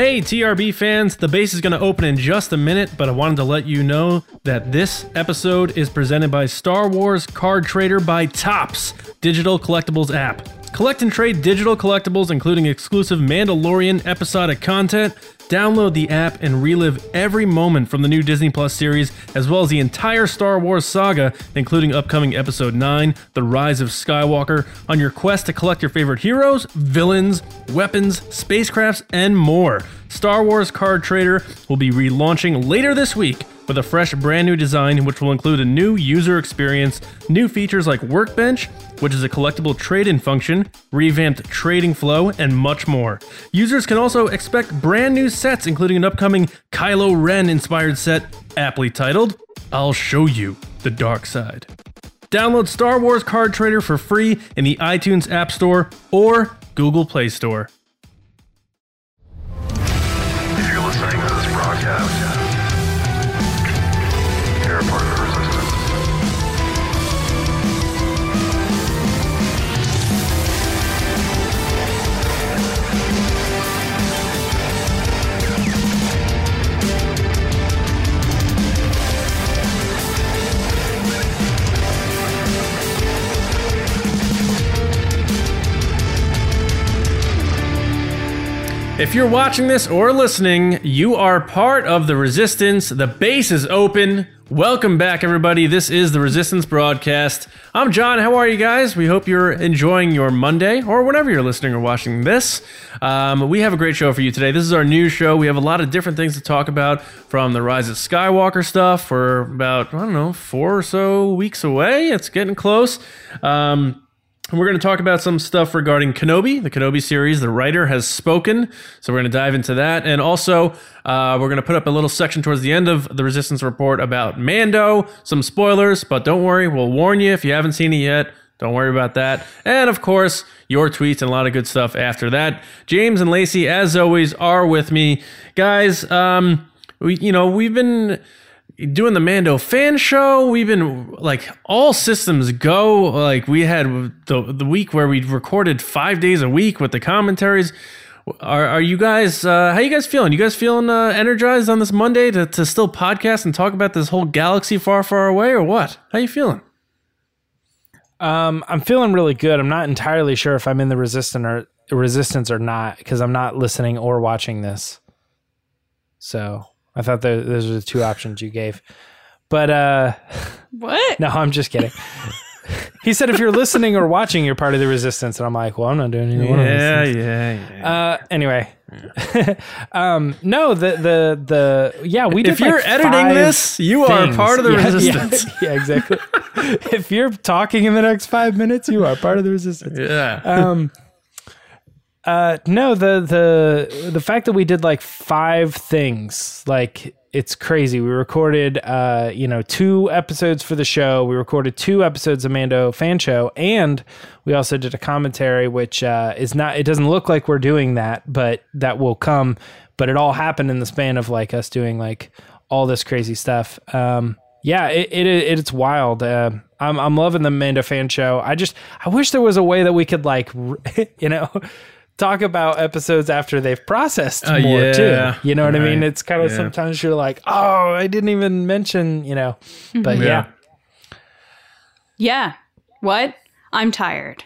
Hey, TRB fans, the base is going to open in just a minute, but I wanted to let you know that this episode is presented by Star Wars Card Trader by Topps, digital collectibles app. Collect and trade digital collectibles, including exclusive Mandalorian episodic content. Download the app and relive every moment from the new Disney Plus series, as well as the entire Star Wars saga, including upcoming Episode 9, The Rise of Skywalker, on your quest to collect your favorite heroes, villains, weapons, spacecrafts, and more. Star Wars Card Trader will be relaunching later this week with a fresh brand new design which will include a new user experience, new features like Workbench, which is a collectible trade-in function, revamped trading flow, and much more. Users can also expect brand new sets including an upcoming Kylo Ren inspired set aptly titled I'll Show You the Dark Side. Download Star Wars Card Trader for free in the iTunes App Store or Google Play Store. If you're watching this or listening, you are part of the Resistance. The base is open. Welcome back, everybody. This is the Resistance broadcast. I'm John. How are you guys? We hope you're enjoying your Monday or whenever you're listening or watching this. Um, we have a great show for you today. This is our news show. We have a lot of different things to talk about from the Rise of Skywalker stuff. We're about, I don't know, four or so weeks away. It's getting close. Um, and We're going to talk about some stuff regarding Kenobi, the Kenobi series. The writer has spoken, so we're going to dive into that. And also, uh, we're going to put up a little section towards the end of the Resistance Report about Mando, some spoilers, but don't worry, we'll warn you if you haven't seen it yet. Don't worry about that. And of course, your tweets and a lot of good stuff after that. James and Lacey, as always, are with me. Guys, um, we, you know, we've been doing the Mando fan show. We've been like all systems go. Like we had the the week where we recorded five days a week with the commentaries. Are are you guys? Uh, how you guys feeling? You guys feeling uh, energized on this Monday to to still podcast and talk about this whole galaxy far far away, or what? How you feeling? Um, I'm feeling really good. I'm not entirely sure if I'm in the resistance or resistance or not because I'm not listening or watching this. So I thought that those were the two options you gave. But uh, What? no, I'm just kidding. he said if you're listening or watching, you're part of the resistance, and I'm like, well, I'm not doing either one of those. Yeah, things. yeah, yeah. Uh, anyway, um, no, the the the yeah, we did. if you're editing this, you are part of the Yeah, yeah, resistance. Yeah, exactly. if you're talking in the next five minutes, you are part of the resistance. Yeah. Um, uh, no, the the the fact that we did like five things, like it's crazy. We recorded, uh, you know, two episodes for the show. We recorded two episodes of Mando fan show, and we also did a commentary, which uh, is not. It doesn't look like we're doing that, but that will come. But it all happened in the span of like us doing like all this crazy stuff. Um, yeah, it, it, it it's wild. Uh, I'm I'm loving the Mando fan show. I just I wish there was a way that we could like you know talk about episodes after they've processed Uh, more yeah, too. You know what I mean? It's kind of yeah. sometimes you're like, oh, I didn't even mention you know, but Yeah. yeah. Yeah. What? I'm tired.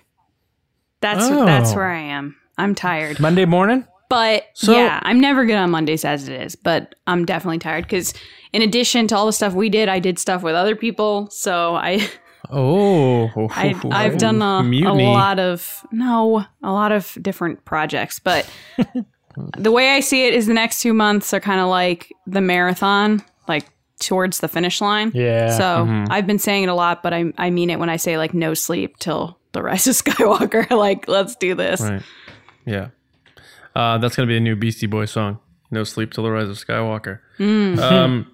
That's Oh. that's where I am. I'm tired. Monday morning. But So- yeah, I'm never good on Mondays as it is, but I'm definitely tired because in addition to all the stuff we did, I did stuff with other people. So I, oh, I I've done a, a lot of no, a lot of different projects. But the way I see it is the next two months are kind of like the marathon, like towards the finish line. Yeah. So Mm-hmm. I've been saying it a lot, but I I mean it when I say like no sleep till the rise of Skywalker. like let's do this. Right. Yeah. Uh, that's gonna be a new Beastie Boy song. No sleep till the rise of Skywalker. Um,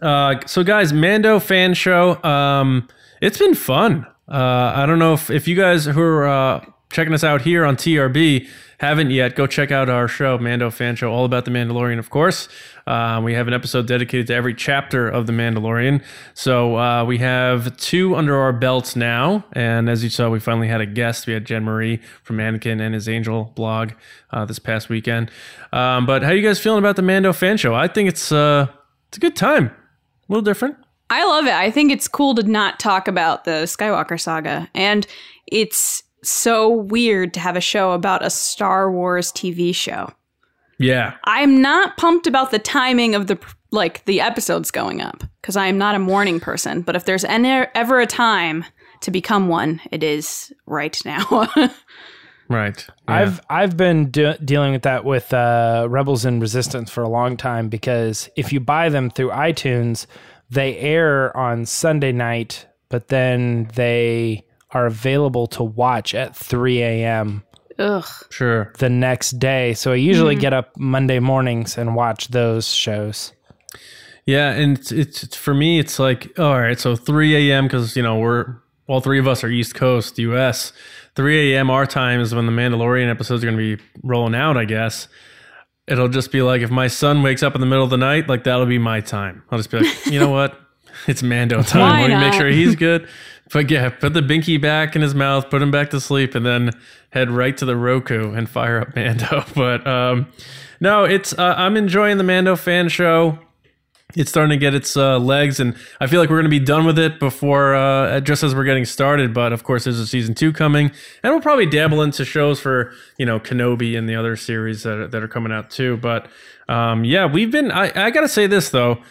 uh, so guys, Mando fan show. Um, it's been fun. Uh, I don't know if, if you guys who are uh, checking us out here on TRB haven't yet, go check out our show, Mando Fan Show, all about the Mandalorian, of course. Uh, we have an episode dedicated to every chapter of the Mandalorian. So uh, we have two under our belts now, and as you saw, we finally had a guest. We had Jen Marie from Anakin and his Angel blog uh, this past weekend. Um, but how are you guys feeling about the Mando Fan Show? I think it's uh, it's a good time, a little different. I love it. I think it's cool to not talk about the Skywalker saga. And it's so weird to have a show about a Star Wars TV show. Yeah, I'm not pumped about the timing of the like the episodes going up because I am not a morning person. But if there's any, ever a time to become one, it is right now. right. Yeah. I've I've been de- dealing with that with uh, Rebels and Resistance for a long time because if you buy them through iTunes, they air on Sunday night, but then they are available to watch at 3 a.m. Ugh. sure. the next day. So I usually mm-hmm. get up Monday mornings and watch those shows. Yeah, and it's, it's, it's for me. It's like all right, so 3 a.m. because you know we're all three of us are East Coast U.S. 3 a.m. our time is when the Mandalorian episodes are going to be rolling out. I guess it'll just be like if my son wakes up in the middle of the night, like that'll be my time. I'll just be like, you know what, it's Mando time. Why Let me make sure he's good. But yeah, put the binky back in his mouth, put him back to sleep, and then head right to the Roku and fire up Mando. But um, no, it's uh, I'm enjoying the Mando fan show it's starting to get its uh, legs, and I feel like we're going to be done with it before, uh, just as we're getting started. But of course, there's a season two coming, and we'll probably dabble into shows for you know Kenobi and the other series that are, that are coming out too. But um, yeah, we've been. I, I got to say this though,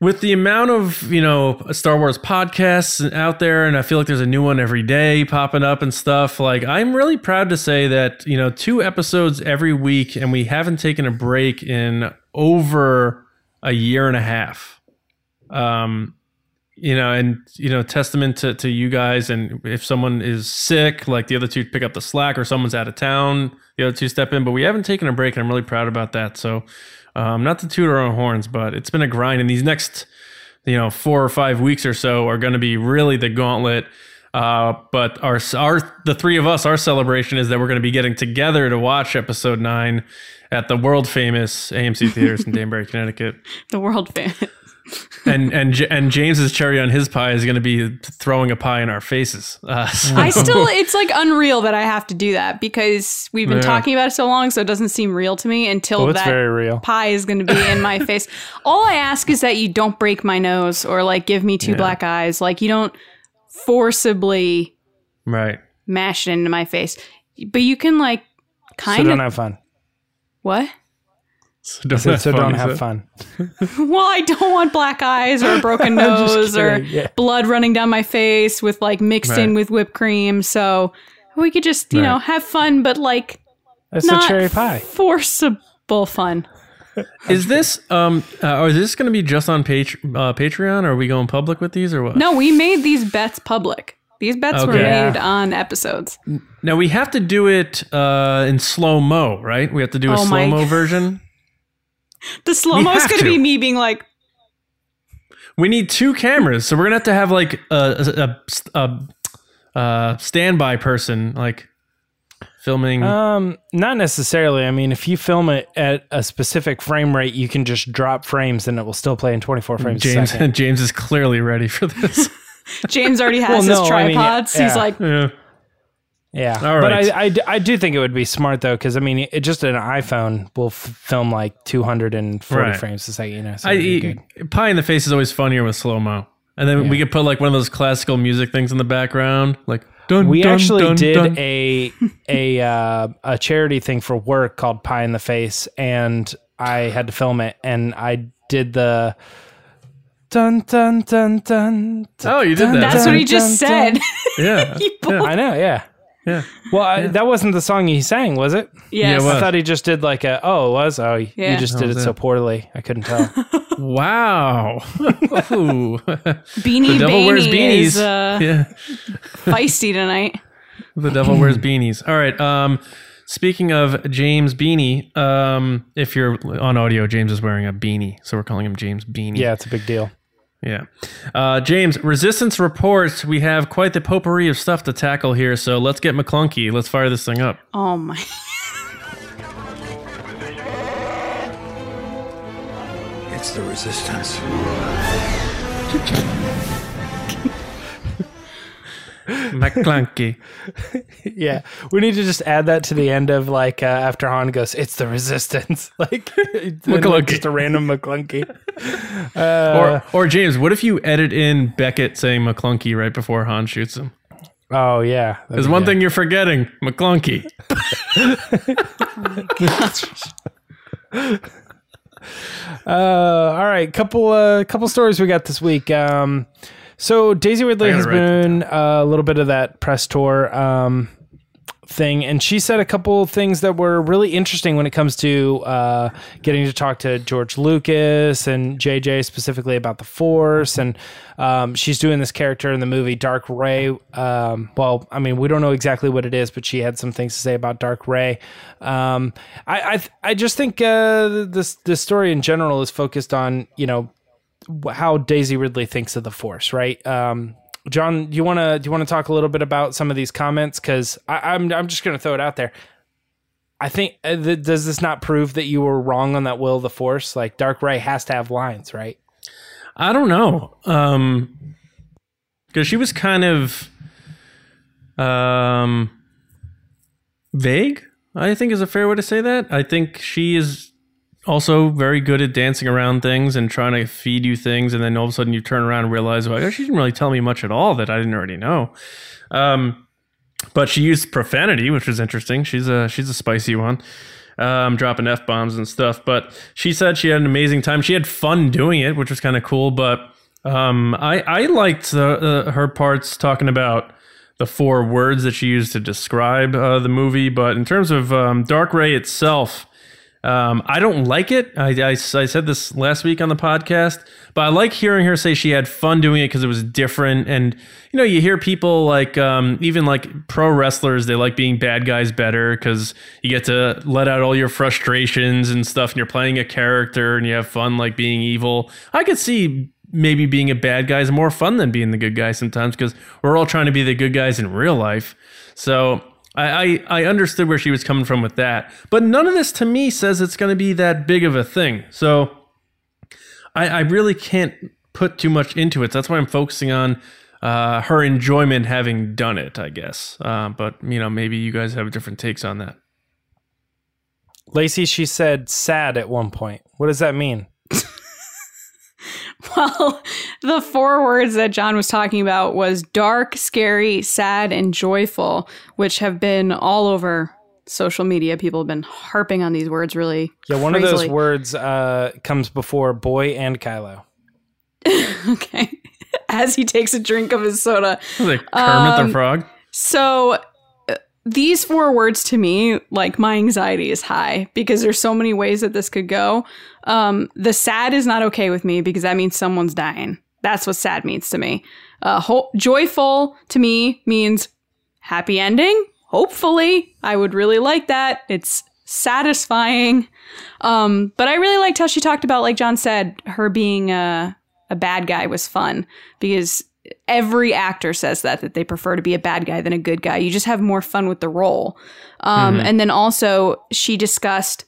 with the amount of you know Star Wars podcasts out there, and I feel like there's a new one every day popping up and stuff. Like I'm really proud to say that you know two episodes every week, and we haven't taken a break in over a year and a half. Um, you know, and you know, testament to, to you guys. And if someone is sick, like the other two pick up the slack, or someone's out of town, the other two step in. But we haven't taken a break, and I'm really proud about that. So, um, not to toot our own horns, but it's been a grind. And these next, you know, four or five weeks or so are going to be really the gauntlet. Uh, but our our the three of us, our celebration is that we're going to be getting together to watch episode nine at the world famous AMC theaters in Danbury, Connecticut. The world famous. And and and James's cherry on his pie is going to be throwing a pie in our faces. Uh, so- I still, it's like unreal that I have to do that because we've been Yeah. talking about it so long, so it doesn't seem real to me until Oh, that very real. pie is going to be in my face. All I ask is that you don't break my nose or like give me two black eyes. Like you don't forcibly right. mash it into my face, but you can like So kind don't of have fun. What? So don't So, have so fun, don't have fun. Well, I don't want black eyes or a broken nose or yeah. blood running down my face with like mixed in with whipped cream. So we could just, you know, have fun, but like That's not the cherry pie. forcible fun. Is this um uh, or is this going to be just on Pat- uh, Patreon? Or are we going public with these or what? No, we made these bets public. These bets were made on episodes. Now we have to do it uh, in slow mo, right? We have to do a Oh slow mo version. The slow mo is going to to. be me being like, We need two cameras, so we're gonna have to have like a a, a, a uh, standby person, like filming. Um, not necessarily. I mean, if you film it at a specific frame rate, you can just drop frames and it will still play in 24 frames a James second. James is clearly ready for this. James already has Well, his no, I mean, tripods. He's yeah. like, yeah. Yeah, All but. I, I, I do think it would be smart though, because I mean, it, just an iPhone will f- film like 240 Right. frames a second. You know, so I it'd be eat, good. pie in the face is always funnier with slow mo, and then we could put like one of those classical music things in the background, like dun, We dun, actually dun, did dun. a a uh, a charity thing for work called Pie in the Face, and I had to film it, and I did the dun dun dun dun. dun Oh, you did that. that's what he just dun, said. yeah. He pulled- I know, yeah. Yeah. Well, I, that wasn't the song he sang, was it? yes. it was. I thought he just did like a. Oh, it was. Oh, Yeah. you just did it was so it? poorly. I couldn't tell. Wow. Ooh. Beanie the devil wears Baby beanies. is uh, yeah. feisty tonight. The devil wears beanies. All right. Um, speaking of James Beanie, um, if you're on audio, James is wearing a beanie, so we're calling him James Beanie. yeah, it's a big deal. Yeah. Uh, James, Resistance reports we have quite the potpourri of stuff to tackle here, so let's get McClunky. Let's fire this thing up. Oh, my. it's the Resistance. McClunky. Yeah, we need to just add that to the end of like uh, after Han goes, "It's the Resistance," like McClunky. just a random McClunky. or or James, what if you edit in Beckett saying McClunky right before Han shoots him? Oh yeah, There's one thing you're forgetting, McClunky. Uh, all right, couple uh, couple stories we got this week. Um, so Daisy Ridley has been a little bit of that press tour um, thing, and she said a couple things that were really interesting when it comes to uh, getting to talk to George Lucas and JJ specifically about the Force, and um, she's doing this character in the movie Dark Rey. Um, well, I mean, we don't know exactly what it is, but she had some things to say about Dark Rey. Um, I, I I just think uh, this this story in general is focused on you know how Daisy Ridley thinks of the Force, right? Um, John, do you want to do you want to talk a little bit about some of these comments? Because I'm I'm just going to throw it out there. I think uh, th- does this not prove that you were wrong on that will of the Force? Like Dark Rey has to have lines, right? I don't know. Um because she was kind of um vague, I think is a fair way to say that. I think she is also very good at dancing around things and trying to feed you things and then all of a sudden you turn around and realize well, she didn't really tell me much at all that I didn't already know. Um but she used profanity, which was interesting. She's a she's a spicy one. Um, dropping f bombs and stuff. But she said she had an amazing time. She had fun doing it, which was kind of cool. But um, I I liked the, uh, her parts talking about the four words that she used to describe uh, the movie. But in terms of um, Dark Rey itself, um, I don't like it. I, I, I said this last week on the podcast, but I like hearing her say she had fun doing it because it was different. And you know, you hear people like um, even like pro wrestlers, they like being bad guys better because you get to let out all your frustrations and stuff, and you're playing a character and you have fun like being evil. I could see maybe being a bad guy is more fun than being the good guy sometimes because we're all trying to be the good guys in real life. So I, I, I understood where she was coming from with that, but none of this to me says it's going to be that big of a thing. So I, I really can't put too much into it. That's why I'm focusing on uh, her enjoyment having done it, I guess. Uh, but you know, maybe you guys have different takes on that. Lacey, she said sad at one point. What does that mean? Well, the four words that John was talking about was dark, scary, sad, and joyful, which have been all over social media. People have been harping on these words really. Yeah, one of those words uh, comes before boy and Kylo. Okay. As he takes a drink of his soda. Like Kermit Um, the Frog. So these four words to me, like my anxiety is high because there's so many ways that this could go. Um, the sad is not okay with me because that means someone's dying. That's what sad means to me. Uh, ho- joyful to me means happy ending. Hopefully, I would really like that. It's satisfying. Um, but I really liked how she talked about, like John said, her being a, a bad guy was fun because every actor says that that they prefer to be a bad guy than a good guy. You just have more fun with the role. Um, And then also she discussed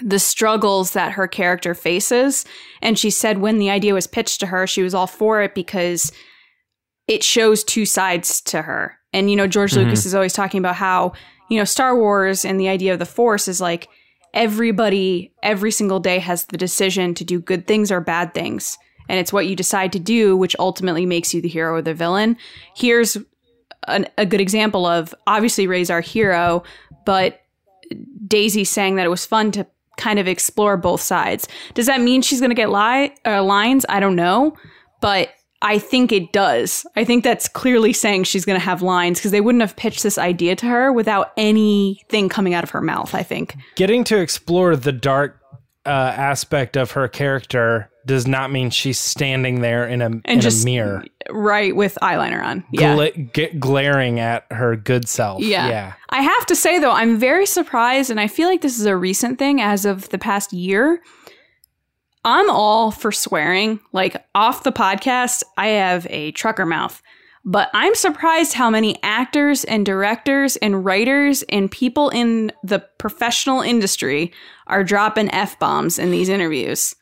the struggles that her character faces, and she said when the idea was pitched to her, she was all for it because it shows two sides to her. And you know, George Lucas is always talking about how you know Star Wars and the idea of the Force is like everybody every single day has the decision to do good things or bad things and it's what you decide to do which ultimately makes you the hero or the villain. Here's an, a good example of obviously Rey's our hero but daisy saying that it was fun to kind of explore both sides. Does that mean she's going to get li- uh, lines? I don't know but i think it does. I think that's clearly saying she's going to have lines because they wouldn't have pitched this idea to her without anything coming out of her mouth i think. Getting to explore the dark uh, aspect of her character does not mean she's standing there in a in just- a mirror, right with eyeliner on yeah gla- g- glaring at her good self. Yeah. yeah. I have to say though, I'm very surprised, and I feel like this is a recent thing as of the past year. I'm all for swearing. Like off the podcast, I have a trucker mouth. But I'm surprised how many actors and directors and writers and people in the professional industry are dropping F bombs in these interviews.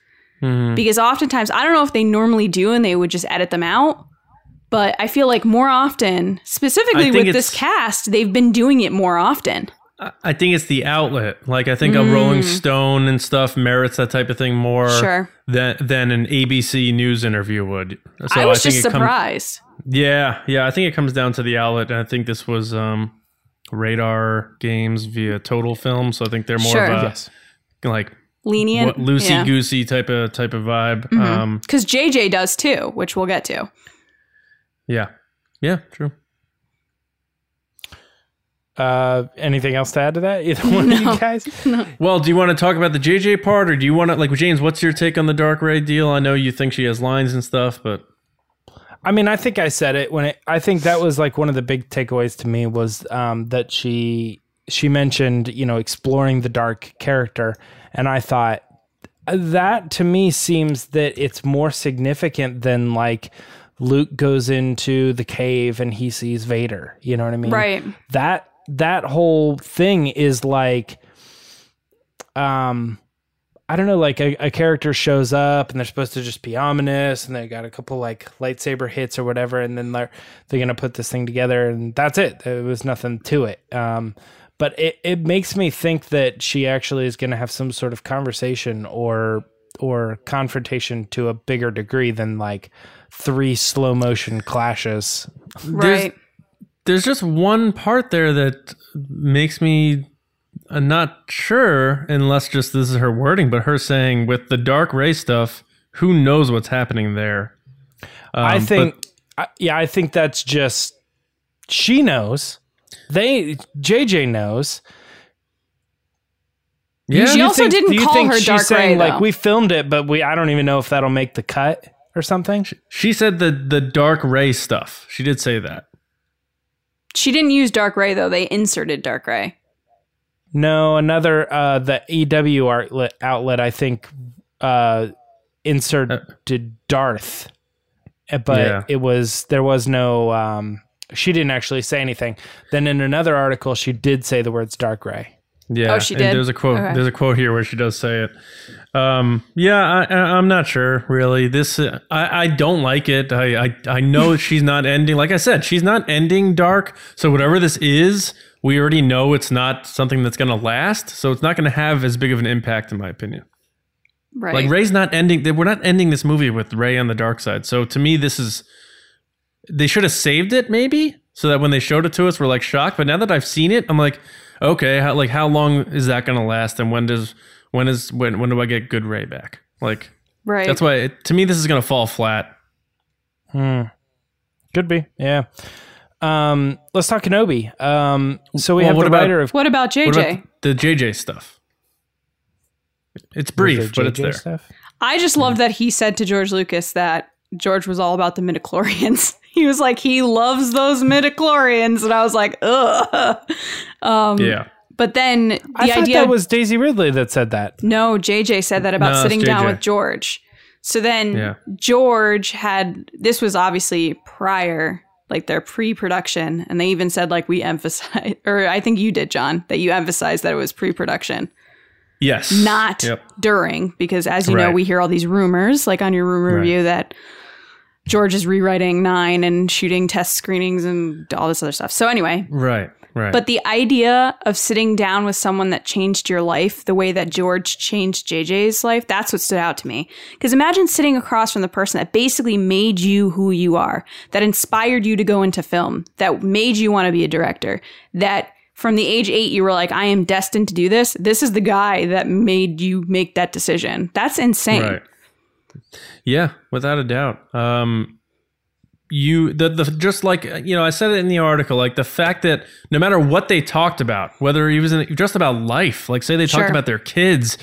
Because oftentimes, I don't know if they normally do and they would just edit them out. But I feel like more often, specifically with this cast, they've been doing it more often. I- I think it's the outlet. Like I think a Rolling Stone and stuff merits that type of thing more Mm. Sure. than than an ABC News interview would. So I was think just surprised. yeah, yeah. I think it comes down to the outlet, and I think this was um, Radar Games via Total Film. So I think they're more Sure. of a Yes. like Lenient. loosey goosey type of type of vibe. Um, Because JJ does too, which we'll get to. yeah, yeah, true. Uh, anything else to add to that? Either one of you guys? Well, do you want to talk about the JJ part, or do you want to like James? What's your take on the Dark Rey deal? I know you think she has lines and stuff, but I mean, I think I said it when it, I think that was like one of the big takeaways to me was um, that she she mentioned you know exploring the dark character, and I thought that to me seems that it's more significant than like Luke goes into the cave and he sees Vader. You know what I mean? Right. That that whole thing is like, um. I don't know, like a, a character shows up and they're supposed to just be ominous and they got a couple like lightsaber hits or whatever, and then they're they're gonna put this thing together and that's it. There was nothing to it. Um, but it, it makes me think that she actually is gonna have some sort of conversation or or confrontation to a bigger degree than like three slow motion clashes. Right. there's just one part there that makes me uh, not sure, unless just this is her wording, but her saying with the Dark Rey stuff, who knows what's happening there? I Um, think, but- I, yeah, I think that's just she knows. They JJ knows. yeah, She You also think- didn't you call think her she's Dark saying, Ray, Like though. we filmed it, but we I don't even know if that'll make the cut or something. she said the the Dark Rey stuff. She did say that. She didn't use Dark Rey though. They inserted Dark Rey. No, another uh the EW outlet outlet I think uh inserted Darth. Uh, But Yeah. it was there was no um she didn't actually say anything. Then in another article she did say the words dark gray. Yeah, Oh, she and did? There's a quote. Okay. There's a quote here where she does say it. Um, yeah, I, I, I'm not sure really. This uh, I, I don't like it. I, I I know she's not ending. Like I said, she's not ending dark. So whatever this is, we already know it's not something that's going to last. So it's not going to have as big of an impact, in my opinion. Right. Like Rey's not ending. We're not ending this movie with Rey on the dark side. So to me, this is they should have saved it maybe so that when they showed it to us, we're like shocked. But now that I've seen it, I'm like, okay, how, like how long is that going to last? And when does when is when when do I get good Rey back? Like right. that's why it, to me this is going to fall flat. Hmm. Could be, yeah. Um, let's talk Kenobi. Um, so we Well, have what the about- writer of what about JJ? What about the JJ stuff? It's brief, but it's there. Stuff. I just love that he said to George Lucas that George was all about the midichlorians. He was like, he loves those midichlorians, and I was like, ugh. Um, Yeah. But then the I thought idea that was Daisy Ridley that said that. no, JJ said that about No, sitting down with George. So then Yeah. George had this was obviously prior, like their pre-production, and they even said like we emphasize, or I think you did, John, that you emphasized that it was pre-production Yes. not Yep. during because as you know we hear all these rumors like on your rumor Right. review that george is rewriting nine and shooting test screenings and all this other stuff so anyway Right. Right. but the idea of sitting down with someone that changed your life the way that george changed jj's life that's what stood out to me because imagine sitting across from the person that basically made you who you are that inspired you to go into film that made you want to be a director that from the age eight you were like i am destined to do this this is the guy that made you make that decision that's insane Right. Yeah, without a doubt. Um, you the the just like you know I said it in the article like the fact that no matter what they talked about whether he was in, just about life like say they Sure. talked about their kids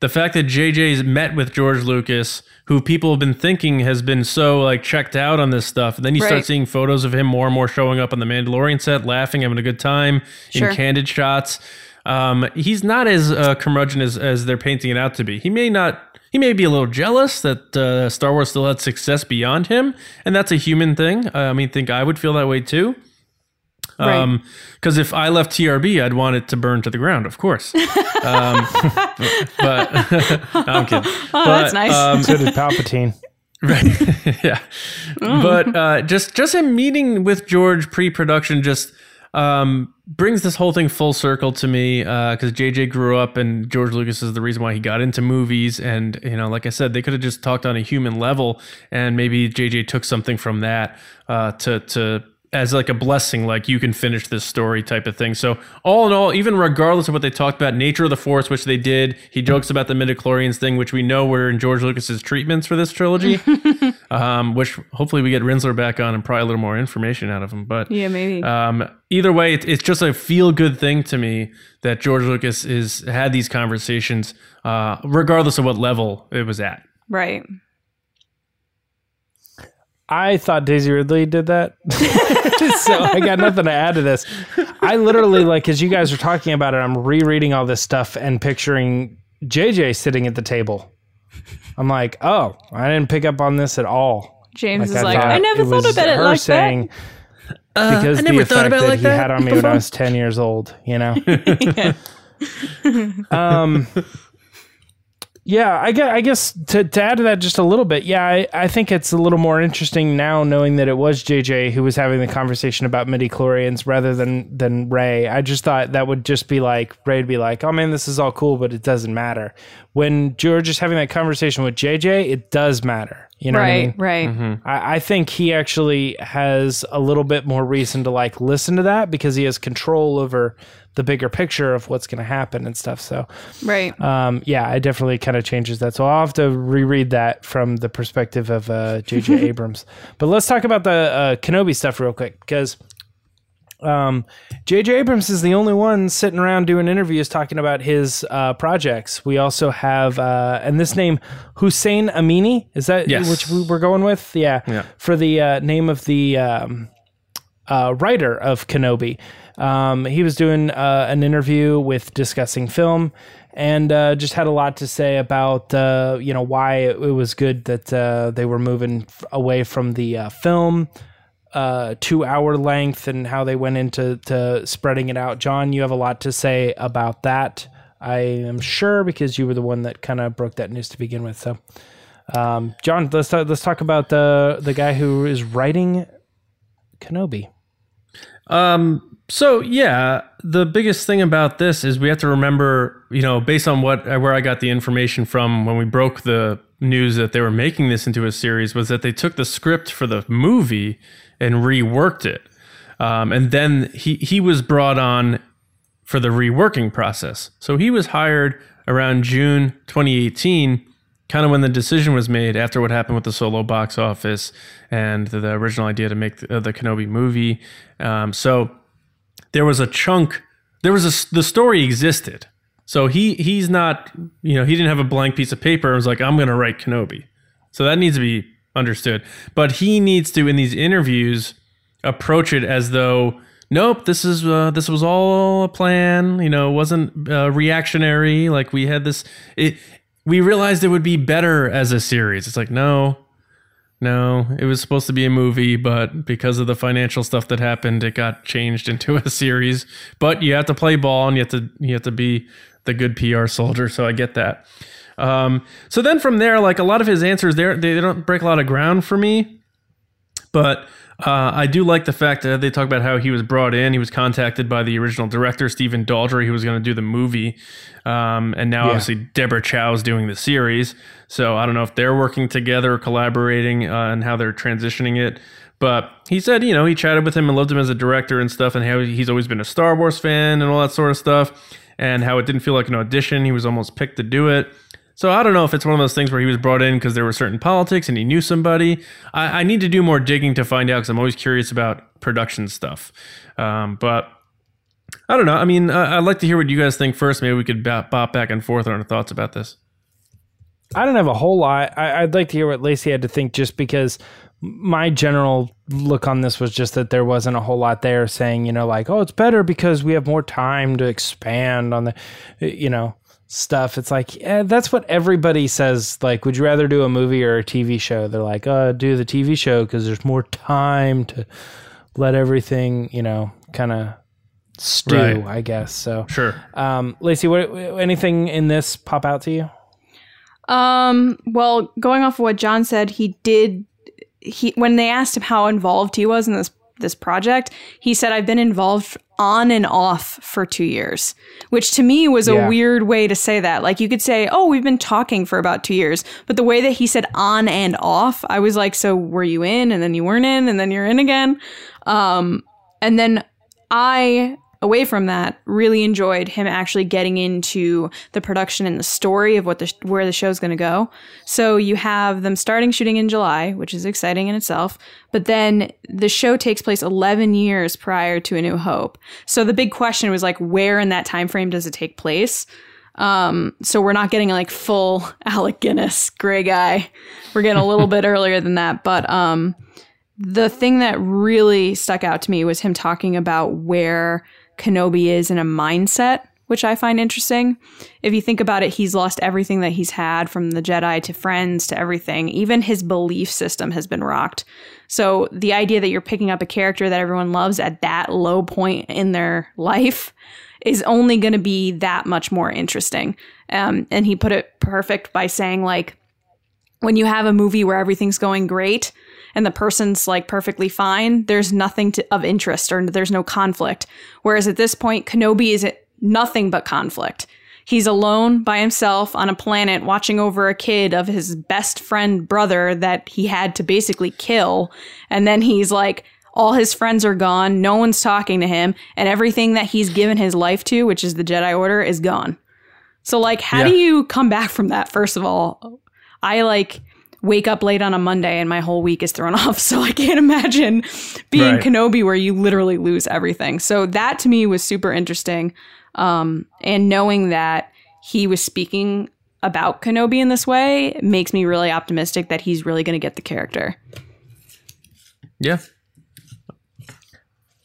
the fact that JJ's met with George Lucas who people have been thinking has been so like checked out on this stuff and then you Right. start seeing photos of him more and more showing up on the Mandalorian set laughing having a good time Sure. in candid shots um, he's not as uh, curmudgeon as, as they're painting it out to be he may not he may be a little jealous that uh, Star Wars still had success beyond him, and that's a human thing. Uh, I mean, think I would feel that way too. Right. Um, because if I left TRB, I'd want it to burn to the ground, of course. um, but no, I'm kidding. Oh, that's nice. Um, So did Palpatine. right yeah but uh just just him meeting with george pre-production just um brings this whole thing full circle to me uh because jj grew up and george lucas is the reason why he got into movies and you know like i said they could have just talked on a human level and maybe jj took something from that uh to to as like a blessing, like you can finish this story type of thing. So all in all, even regardless of what they talked about, nature of the force, which they did, he jokes about the midichlorians thing, which we know were in George Lucas's treatments for this trilogy. um, which hopefully we get Rinzler back on and probably a little more information out of him. But yeah, maybe. um, either way, it, it's just a feel good thing to me that George Lucas is had these conversations, uh, regardless of what level it was at. right. I thought Daisy Ridley did that. so I got nothing to add to this. I literally, like, as you guys are talking about it, I'm rereading all this stuff and picturing JJ sitting at the table. I'm like, oh, I didn't pick up on this at all. James is I like, I never thought about it her like saying, Because I the effect thought about that like he that had on me when I was 10 years old, you know? um yeah i guess, I guess to, to add to that just a little bit yeah I, I think it's a little more interesting now knowing that it was jj who was having the conversation about midichlorians rather than than Rey. I just thought that would just be like Rey'd be like oh man this is all cool but it doesn't matter. When george is having that conversation with jj it does matter you know what I mean? right, right. I, I think he actually has a little bit more reason to like listen to that because he has control over the bigger picture of what's going to happen and stuff. So, Right. um, yeah, it definitely kind of changes that. So I'll have to reread that from the perspective of uh, J.J. Abrams. But let's talk about the uh, Kenobi stuff real quick because um, J.J. Abrams is the only one sitting around doing interviews talking about his uh, projects. We also have, uh, and this name, Hossein Amini, is that Yes. which we we're going with? Yeah. Yeah. For the uh, name of the um, uh, writer of Kenobi. Um, he was doing uh, an interview with discussing film and uh, just had a lot to say about uh, you know why it, it was good that uh, they were moving away from the uh, film uh, two hour length and how they went into to spreading it out. John, you have a lot to say about that. I am sure because you were the one that kind of broke that news to begin with. So, um, John, let's talk, let's talk about the the guy who is writing Kenobi. Um. So yeah, the biggest thing about this is we have to remember, you know, based on what where I got the information from when we broke the news that they were making this into a series, was that they took the script for the movie and reworked it, um, and then he he was brought on for the reworking process. So he was hired around June 2018, kind of when the decision was made after what happened with the solo box office and the, the original idea to make the, the Kenobi movie. Um, so there was a chunk. There was a the story existed. So he he's not you know he didn't have a blank piece of paper and was like I'm going to write Kenobi. So that needs to be understood. But he needs to in these interviews approach it as though nope this is uh, this was all a plan you know it wasn't uh, reactionary like we had this it, we realized it would be better as a series. It's like no no it was supposed to be a movie but because of the financial stuff that happened it got changed into a series. But you have to play ball and you have to you have to be the good pr soldier so i get that um, so then from there like a lot of his answers there they don't break a lot of ground for me but uh, I do like the fact that they talk about how he was brought in. He was contacted by the original director, Stephen Daldry, who was going to do the movie. Um, and now, obviously, Deborah Chow's doing the series. So I don't know if they're working together collaborating uh, and how they're transitioning it. But he said, you know, he chatted with him and loved him as a director and stuff, and how he's always been a Star Wars fan and all that sort of stuff, and how it didn't feel like an audition. He was almost picked to do it. So I don't know if it's one of those things where he was brought in because there were certain politics and he knew somebody. I, I need to do more digging to find out because I'm always curious about production stuff. Um, but I don't know. I mean, I, I'd like to hear what you guys think first. Maybe we could bop, bop back and forth on our thoughts about this. I don't have a whole lot. I, I'd like to hear what Lacey had to think, just because my general look on this was just that there wasn't a whole lot there saying, you know, like, oh, it's better because we have more time to expand on the, you know. Stuff. It's like eh, that's what everybody says. Like, would you rather do a movie or a TV show? They're like, uh, do the TV show because there's more time to let everything, you know, kind of stew. Right. I guess so. Sure. Um, Lacey, what anything in this pop out to you? Um, well, going off of what John said, he did he when they asked him how involved he was in this this project, he said I've been involved on and off for 2 years, which to me was Yeah. a weird way to say that. Like you could say, "Oh, we've been talking for about 2 years." But the way that he said on and off, I was like, "So were you in and then you weren't in and then you're in again?" Um and then I away from that really enjoyed him actually getting into the production and the story of what the where the show's going to go. So you have them starting shooting in July, which is exciting in itself, but then the show takes place 11 years prior to A New Hope. So the big question was like where in that time frame does it take place? Um, so we're not getting like full Alec Guinness gray guy. We're getting a little bit earlier than that, but um the thing that really stuck out to me was him talking about where Kenobi is in a mindset, which I find interesting. If you think about it, he's lost everything that he's had from the Jedi to friends to everything. Even his belief system has been rocked. So the idea that you're picking up a character that everyone loves at that low point in their life is only going to be that much more interesting. Um, and he put it perfect by saying, like, when you have a movie where everything's going great and the person's like perfectly fine, there's nothing to, of interest or there's no conflict. Whereas at this point, Kenobi is nothing but conflict. He's alone by himself on a planet watching over a kid of his best friend brother that he had to basically kill. And then he's like, all his friends are gone. No one's talking to him. And everything that he's given his life to, which is the Jedi Order, is gone. So, like, how do you come back from that, first of all? I like wake up late on a Monday and my whole week is thrown off. So I can't imagine being Right. Kenobi where you literally lose everything. So that to me was super interesting. Um, and knowing that he was speaking about Kenobi in this way makes me really optimistic that he's really going to get the character. Yeah.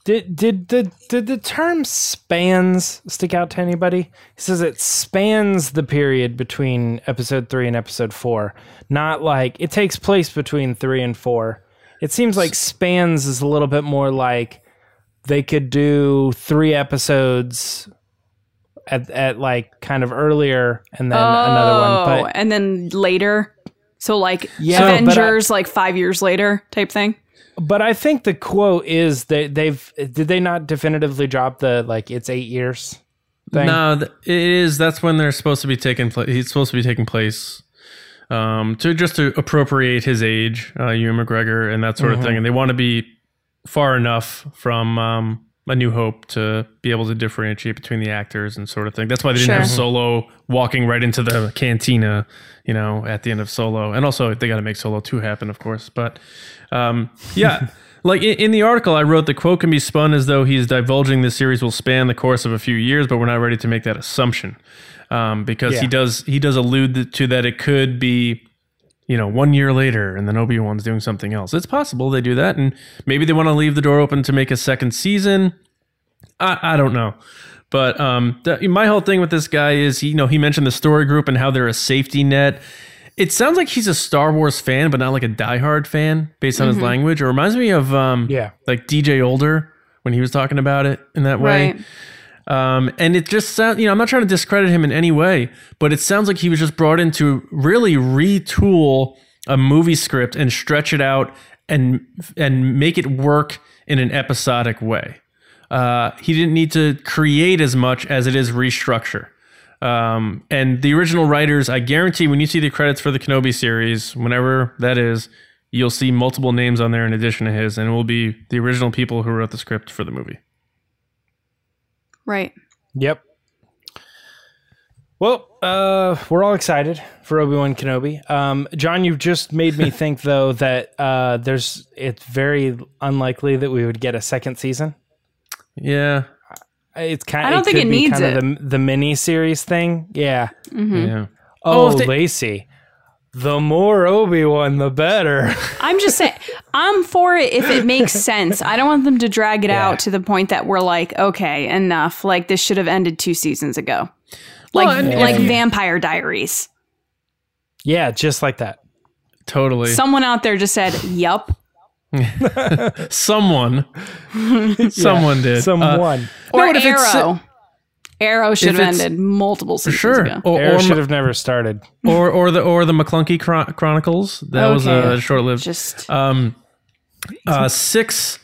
Did did the did the term spans stick out to anybody? He says it spans the period between episode three and episode four. Not like it takes place between three and four. It seems like spans is a little bit more like they could do three episodes at at like kind of earlier and then another one. Oh, But and then later. So like Yeah, but I- Avengers, like five years later type thing. But I think the quote is that they've did they not definitively drop the like it's eight years thing? No, it is. That's when they're supposed to be taking place. He's supposed to be taking place um, to just to appropriate his age, uh, Ewan McGregor, and that sort of thing. And they want to be far enough from um, A New Hope to be able to differentiate between the actors and sort of thing. That's why they didn't have Solo walking right into the cantina, you know, at the end of Solo. And also, they got to make Solo 2 happen, of course. But um, yeah. Like in, in the article, I wrote the quote can be spun as though he's divulging the series will span the course of a few years, but we're not ready to make that assumption um, because he does he does allude to that it could be you know one year later and then Obi Wan's doing something else. It's possible they do that, and maybe they want to leave the door open to make a second season. I, I don't know. But um, the, my whole thing with this guy is, he, you know, he mentioned the story group and how they're a safety net. It sounds like he's a Star Wars fan, but not like a diehard fan based on his language. It reminds me of um, Yeah. like DJ Older when he was talking about it in that way. Right. Um, and it just sounds, you know, I'm not trying to discredit him in any way, but it sounds like he was just brought in to really retool a movie script and stretch it out and and make it work in an episodic way. Uh, he didn't need to create as much as it is restructure. Um, and the original writers, I guarantee, when you see the credits for the Kenobi series, whenever that is, you'll see multiple names on there in addition to his, and it will be the original people who wrote the script for the movie. Right. Yep. Well, uh, we're all excited for Obi Wan Kenobi. Um, John, you've just made me think though that uh, there's it's very unlikely that we would get a second season. Yeah, It's kind. I don't think it needs kind it. of the the mini series thing. Yeah. yeah. Oh, Oh, they- Lacey, the more Obi Wan, the better. I'm just saying, I'm for it if it makes sense. I don't want them to drag it Yeah. out to the point that we're like, okay, enough. Like this should have ended two seasons ago. like Well, and like you- Vampire Diaries. Yeah, just like that. Totally. Someone out there just said, "Yup." Someone. Someone did. Uh, Someone. Or but if it's- Arrow. Arrow should If have ended multiple seasons sure. ago. Or, Arrow or, should have never started. or or the or the McClunky Chron- Chronicles. That was a short lived. Just Um, uh, six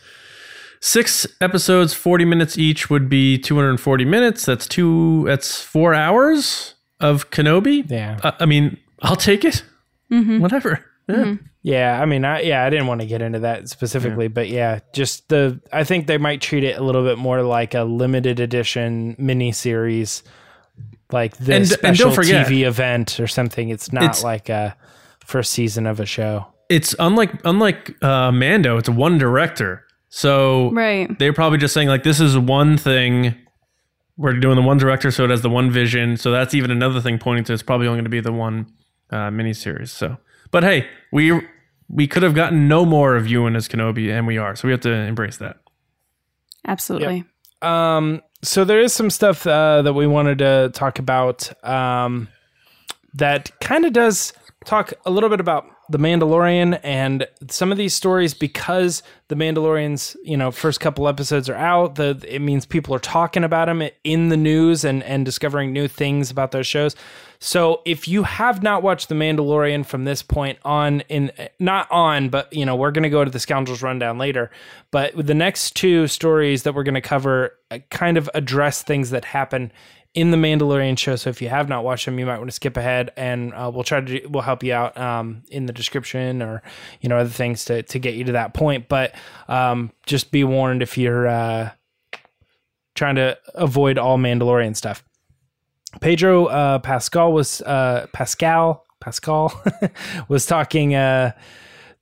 six episodes, forty minutes each would be two hundred and forty minutes. That's two. That's four hours of Kenobi. Yeah. Uh, I mean, I'll take it. Mm-hmm. Whatever. Yeah. Yeah, I mean, I yeah, I didn't want to get into that specifically, but yeah, just the I think they might treat it a little bit more like a limited edition mini series, like the And- and special don't forget- TV event or something. It's not It's- like a first season of a show. It's unlike unlike uh, Mando. It's one director, so right. they're probably just saying like this is one thing. We're doing the one director, so it has the one vision. So that's even another thing pointing to it's probably only going to be the one uh, miniseries. So, but hey, we we could have gotten no more of Ewan as Kenobi, and we are. So we have to embrace that. Absolutely. Um, so there is some stuff uh, that we wanted to talk about um, that kind of does talk a little bit about the Mandalorian and some of these stories because the Mandalorian's you know first couple episodes are out. The it means people are talking about them in the news and and discovering new things about those shows. So if you have not watched The Mandalorian from this point on in not on, but you know, we're going to go to the Scoundrels rundown later, but the next two stories that we're going to cover uh, kind of address things that happen in the Mandalorian show. So if you have not watched them, you might want to skip ahead and uh, we'll try to we'll help you out um, in the description or you know other things to to get you to that point, but um, just be warned if you're uh, trying to avoid all Mandalorian stuff. Pedro uh, Pascal was uh, Pascal Pascal was talking uh,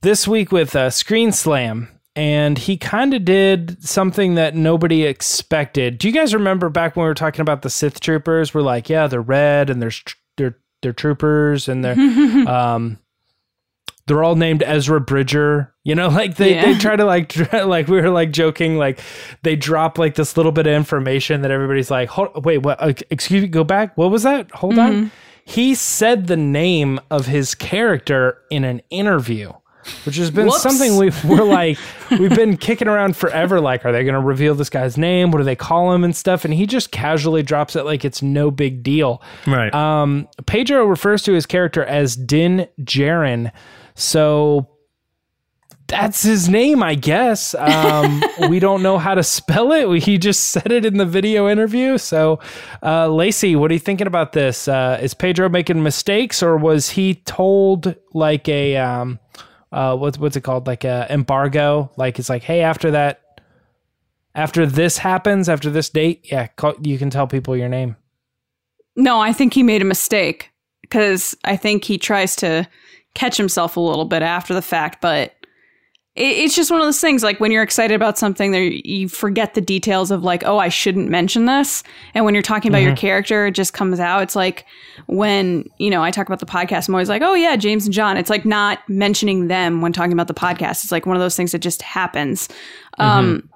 this week with uh, Screen Slam, and he kind of did something that nobody expected. Do you guys remember back when we were talking about the Sith troopers? We're like, yeah, they're red and they're they're they're troopers and they're um they're all named Ezra Bridger. You know, like they, Yeah. they try to like like we were like joking like they drop like this little bit of information that everybody's like, Hold, wait, what? Uh, excuse me, go back. What was that? Hold on. He said the name of his character in an interview, which has been Whoops. something we we're like we've been kicking around forever. Like, are they going to reveal this guy's name? What do they call him and stuff? And he just casually drops it like it's no big deal. Right. Um, Pedro refers to his character as Din Djarin, so that's his name, I guess. Um, we don't know how to spell it. He just said it in the video interview. So, uh, Lacey, what are you thinking about this? Uh, is Pedro making mistakes, or was he told like a um, uh, what's what's it called, like a embargo? Like it's like, hey, after that. After this happens, after this date, yeah, call, you can tell people your name. No, I think he made a mistake because I think he tries to catch himself a little bit after the fact, but it's just one of those things. Like when you're excited about something, there you forget the details of like, oh, I shouldn't mention this. And when you're talking about your mm-hmm. character, it just comes out. It's like when you know I talk about the podcast, I'm always like, oh yeah, James and John. It's like not mentioning them when talking about the podcast. It's like one of those things that just happens. Mm-hmm. Um,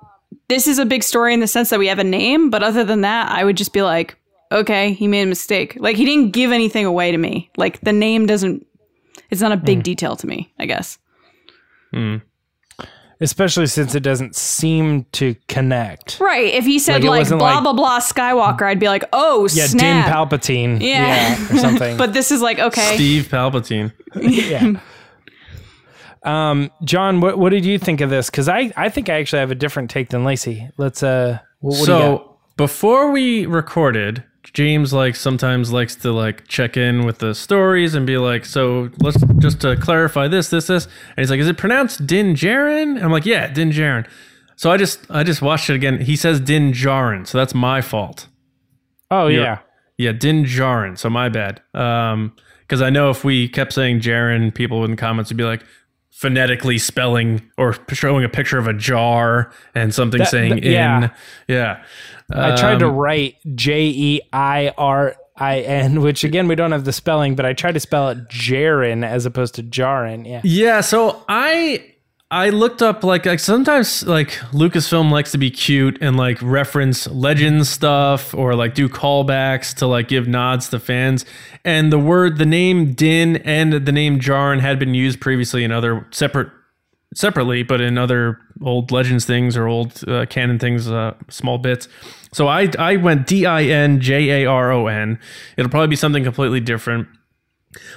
this is a big story in the sense that we have a name, but other than that, I would just be like, okay, he made a mistake. Like he didn't give anything away to me. Like the name doesn't. It's not a big mm. detail to me. I guess. Mm. Especially since it doesn't seem to connect. Right. If he said Like, like, blah like- blah blah Skywalker, I'd be like, oh Yeah, snap. Din Palpatine. Yeah. yeah or something. but this is like okay. Steve Palpatine. yeah. Um, John, what what did you think of this? Because I I think I actually have a different take than Lacey. Let's uh, what, what do you got? so before we recorded, James like sometimes likes to like check in with the stories and be like, so let's just to clarify this, this, this. And he's like, is it pronounced Din Djarin? I'm like, yeah, Din Djarin. So I just I just watched it again. He says Din Djarin, so that's my fault. Oh You're- yeah, Yeah, Din Djarin. So my bad. Um, because I know if we kept saying Jaren, people in the comments would be like phonetically spelling or showing a picture of a jar and something That- saying yeah. in. Yeah. I tried to Um, write J E I R I N, which again we don't have the spelling, but I tried to spell it Jaren as opposed to Jaren. Yeah. Yeah, so I I looked up like like sometimes like Lucasfilm likes to be cute and like reference legends stuff or like do callbacks to like give nods to fans. And the word, the name Din and the name Jarin had been used previously in other separate separately, but in other old legends things or old uh, canon things, uh, small bits. So I I went D I N J A R O N. It'll probably be something completely different.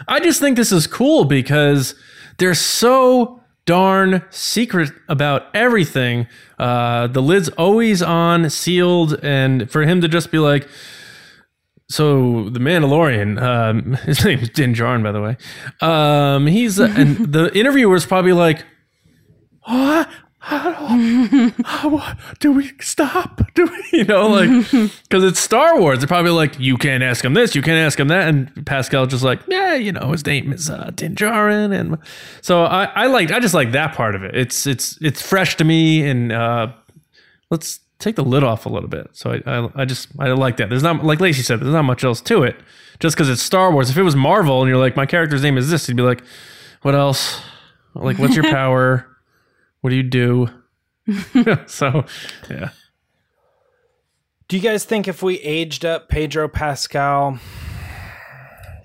I just think this is cool because they're so darn secret about everything. Uh, the lid's always on, sealed, and for him to just be like, so the Mandalorian, um, his name's Din Djarin, by the way. Um, he's and the interviewer's probably like, what? How do, do we stop? Do we, you know, like, because it's Star Wars. They're probably like, you can't ask him this, you can't ask him that. And Pascal just like, yeah, you know, his name is uh, Din Djarin. And so I, I like, I just like that part of it. It's, it's, it's fresh to me. And uh, let's take the lid off a little bit. So I, I, I just, I like that. There's not, like Lacey said, there's not much else to it. Just because it's Star Wars. If it was Marvel and you're like, my character's name is this, you'd be like, what else? Like, what's your power? What do you do? so, yeah. Do you guys think if we aged up Pedro Pascal,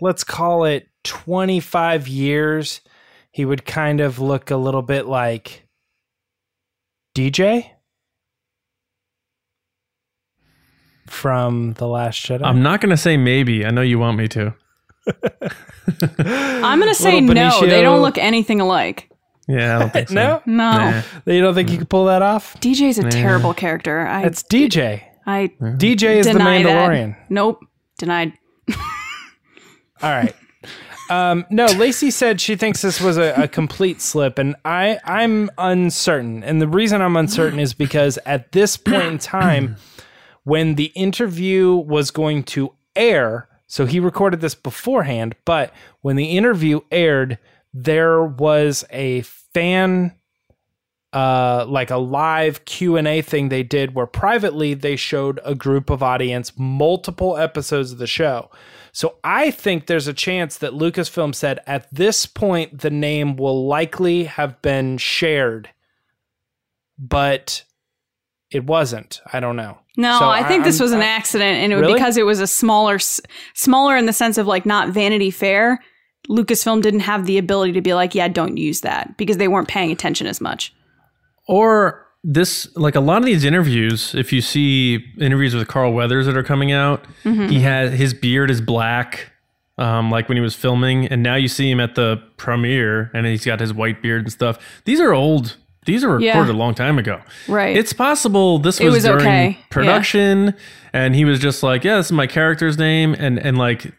let's call it 25 years, he would kind of look a little bit like DJ from The Last Jedi? I'm not going to say maybe. I know you want me to. I'm gonna say Little no. They don't look anything alike. Yeah, I don't think so. no? No, Nah. You don't think you could pull that off? DJ's a terrible character. I It's DJ. I DJ is the Mandalorian. that. Nope, denied. All right. Um, no, Lacey said she thinks this was a, a complete slip, and I I'm uncertain. And the reason I'm uncertain is because at this point in time, when the interview was going to air, so he recorded this beforehand, but when the interview aired, there was a fan uh like a live Q&A thing they did where privately they showed a group of audience multiple episodes of the show. So I think there's a chance that Lucasfilm said at this point the name will likely have been shared but it wasn't. I don't know. No, So I think this I'm- was an accident, and it was Really? because it was a smaller, smaller in the sense of like not Vanity Fair. Lucasfilm didn't have the ability to be like, yeah, don't use that because they weren't paying attention as much. Or this, like a lot of these interviews, if you see interviews with Carl Weathers that are coming out, he has his beard is black, um, like when he was filming, and now you see him at the premiere, and he's got his white beard and stuff. These are old. These are Yeah. recorded a long time ago. Right. It's possible this was, was during okay. Yeah. production, and he was just like, "Yeah, this is my character's name," and and like,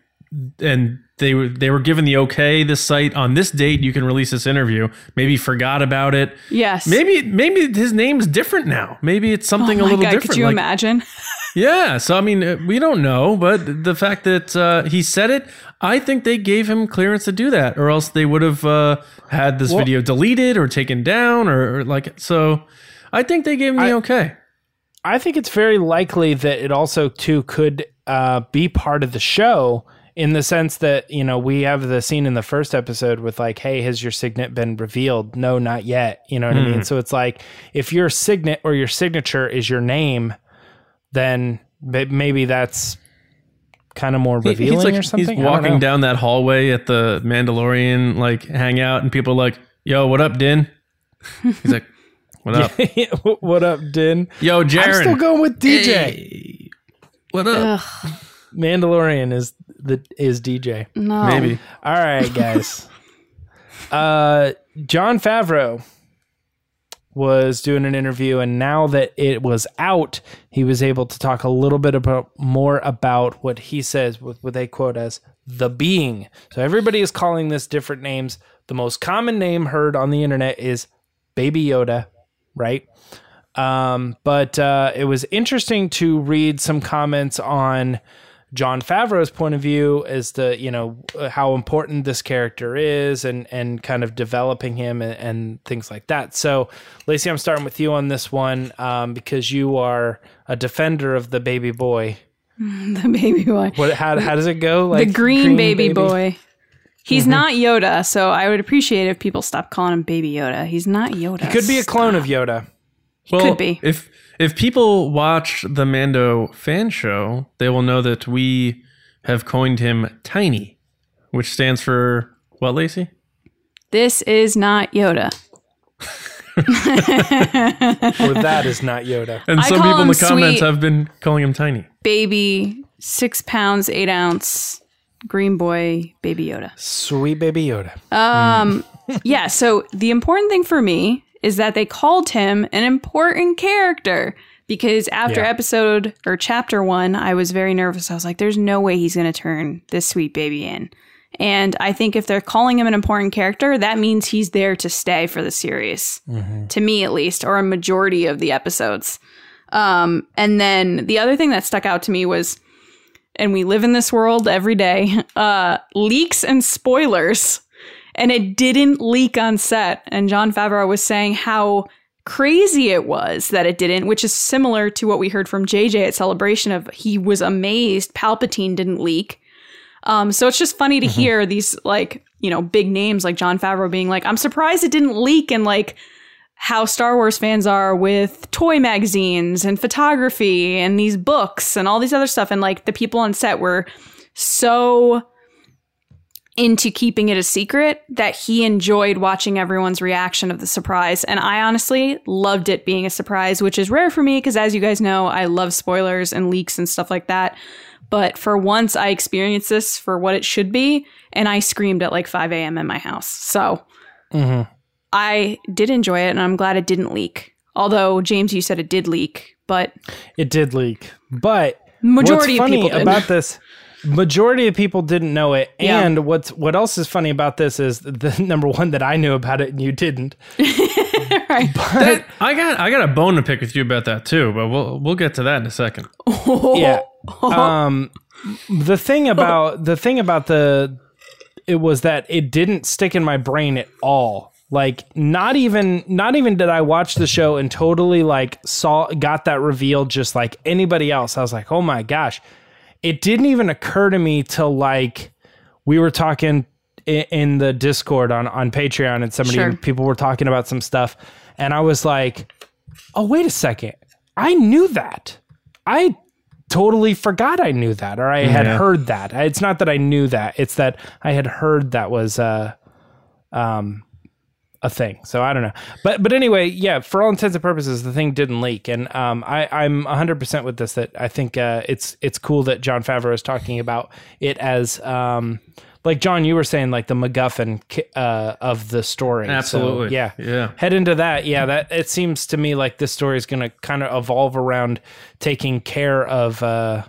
and they were they were given the okay. This site on this date, you can release this interview. Maybe forgot about it. yes. Maybe maybe his name's different now. Maybe it's something Oh a little God, different. Could you like- imagine? Yeah. So I mean, uh, we don't know, but the fact that uh, he said it, I think they gave him clearance to do that, or else they would have uh, had this video deleted or taken down, or, or like. So I think they gave him the I- okay. I think it's very likely that it also too could uh, be part of the show in the sense that you know we have the scene in the first episode with like, "Hey, has your signet been revealed?" No, not yet. You know what I mean? Hmm. So it's like if your signet or your signature is your name, then maybe that's kind of more revealing he's like or something. he's walking down that hallway at the Mandalorian like hangout, and people are like, "Yo, what up, Din?" He's like, "What up, what up, Din? yo, Jaren?" I'm still going with DJ. Hey, what up? Ugh, Mandalorian is the is DJ. no. Maybe. All right, guys. uh, Jon Favreau was doing an interview, and now that it was out, he was able to talk a little bit about more about what he says, with what they quote as the being. So everybody is calling this different names. The most common name heard on the internet is Baby Yoda, right? Um, but uh, it was interesting to read some comments on Jon Favreau's point of view as to you know how important this character is and and kind of developing him and, and things like that. So, Lacey, I'm starting with you on this one um, because you are a defender of the baby boy. The baby boy. What? How, how does it go? the green, baby, boy. He's not Yoda, so I would appreciate if people stop calling him Baby Yoda. He's not Yoda. He could be a clone of Yoda. Well, Could be. If if people watch the Mando fan show, they will know that we have coined him Tiny, which stands for what, Lacey? This is not Yoda. Or that is not Yoda. And I some people in the comments sweet. have been calling him Tiny. Baby, six pounds, eight ounce, green boy, Baby Yoda. Sweet baby Yoda. Um, yeah. So the important thing for me is that they called him an important character because after Yeah. episode or chapter one, I was very nervous. I was like, "There's no way he's going to turn this sweet baby in." And I think if they're calling him an important character, that means he's there to stay for the series, to me at least, or a majority of the episodes. Um, and then the other thing that stuck out to me was, and we live in this world every day, uh, leaks and spoilers and it didn't leak on set. And Jon Favreau was saying how crazy it was that it didn't, which is similar to what we heard from JJ at Celebration of he was amazed Palpatine didn't leak. Um, so it's just funny to hear these like, you know, big names like Jon Favreau being like, I'm surprised it didn't leak and like how Star Wars fans are with toy magazines and photography and these books and all these other stuff. And like the people on set were so into keeping it a secret that he enjoyed watching everyone's reaction of the surprise. And I honestly loved it being a surprise, which is rare for me because, as you guys know, I love spoilers and leaks and stuff like that. But for once, I experienced this for what it should be, and I screamed at like 5 a.m. in my house. So mm-hmm. I did enjoy it, and I'm glad it didn't leak. Although, James, you said it did leak, but It did leak. But Majority what's of funny about this majority of people didn't know it. Yeah. And what's what else is funny about this is the number one that I knew about it and you didn't. That- I got I got a bone to pick with you about that too, but we'll we'll get to that in a second. yeah. Um the thing about the thing about the it was that it didn't stick in my brain at all. Like not even not even did I watch the show and totally like saw got that revealed just like anybody else. I was like, "Oh my gosh." It didn't even occur to me till like we were talking i- in the Discord on on Patreon and somebody Sure. people were talking about some stuff and I was like, "Oh, wait a second. I knew that. I totally forgot I knew that or I had Yeah. heard that. It's not that I knew that. It's that I had heard that was uh um a thing. So I don't know. But but anyway, yeah, for all intents and purposes the thing didn't leak and um I I'm 100% with this that I think uh it's it's cool that Jon Favreau is talking about it as um like John you were saying like the MacGuffin uh of the story. So, Absolutely. yeah. Yeah. Head into that. Yeah, that it seems to me like this story is going to kind of evolve around taking care of uh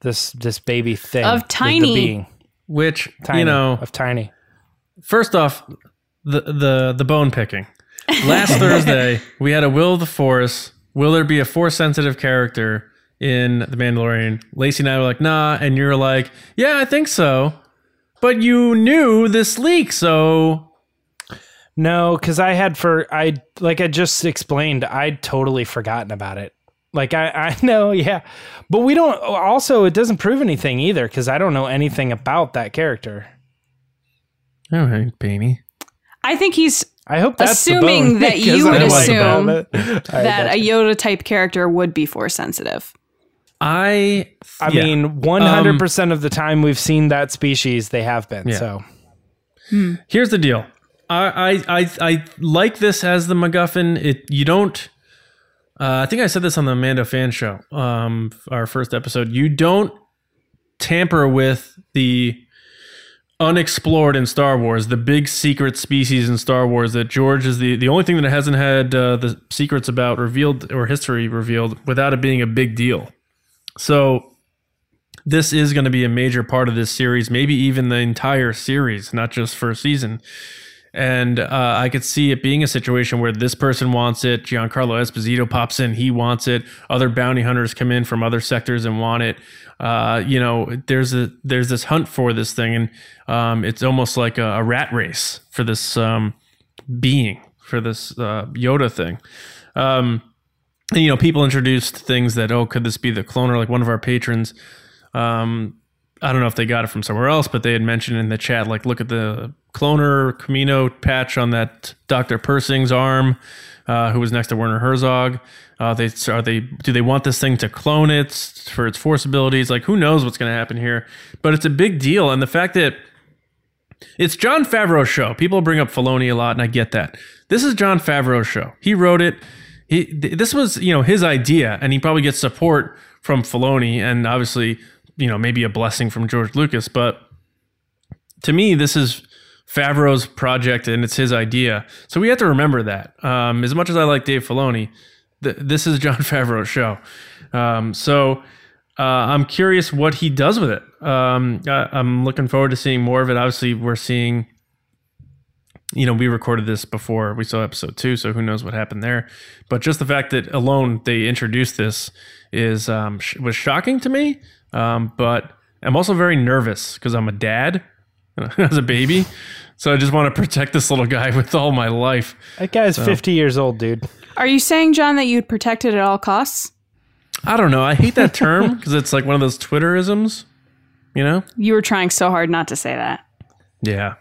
this this baby thing Of the- the Tiny. being. Which Tiny, you know, of tiny. first off, the the the bone picking. Last Thursday, we had a Will of the Force. Will there be a force sensitive character in The Mandalorian? Lacey and I were like, nah, and you're like, yeah, I think so. But you knew this leak, so No, because I had for I like I just explained, I'd totally forgotten about it. Like I I know, yeah, but we don't. Also, it doesn't prove anything either because I don't know anything about that character. Oh, all right, Beanie. I think he's I hope that's the Assuming bone, that you would don't like assume about it. I that a Yoda type character would be force sensitive. I I yeah. mean, one hundred percent of the time we've seen that species, they have been. Yeah. So Here's the deal. I I I, I like this as the MacGuffin. It you don't. Uh, I think I said this on the Mando fan show, um, our first episode. You don't tamper with the unexplored in Star Wars, the big secret species in Star Wars that George is the the only thing that hasn't had uh, the secrets about revealed or history revealed without it being a big deal. So this is going to be a major part of this series, maybe even the entire series, not just first season. And uh, I could see it being a situation where this person wants it. Giancarlo Esposito pops in, he wants it. Other bounty hunters come in from other sectors and want it. Uh, you know, there's a there's this hunt for this thing, and um, it's almost like a, a rat race for this um, being, for this uh, Yoda thing. Um, and, you know, people introduced things that oh, could this be the cloner? Like one of our patrons um, I don't know if they got it from somewhere else, but they had mentioned in the chat, like, look at the cloner Kamino patch on that Dr. Pershing's arm, uh, who was next to Werner Herzog. Uh, they are they do they want this thing to clone it for its force abilities? Like, who knows what's going to happen here? But it's a big deal, and the fact that it's Jon Favreau's show. People bring up Filoni a lot, and I get that. This is Jon Favreau's show. He wrote it. He this was you know his idea, and he probably gets support from Filoni, and obviously you know maybe a blessing from George Lucas. But to me, this is Favreau's project, and it's his idea. So we have to remember that. Um, as much as I like Dave Filoni, th- this is Jon Favreau's show. Um, so uh, I'm curious what he does with it. Um, I, I'm looking forward to seeing more of it. Obviously, we're seeing, you know, we recorded this before we saw episode two, so who knows what happened there. But just the fact that alone they introduced this is um, sh- was shocking to me. Um, but I'm also very nervous because I'm a dad as a baby, so I just want to protect this little guy with all my life. That guy's 50 years old, dude. Are you saying, John, that you'd protect it at all costs? I don't know. I hate that term because it's like one of those Twitterisms, you know. You were trying so hard not to say that. Yeah.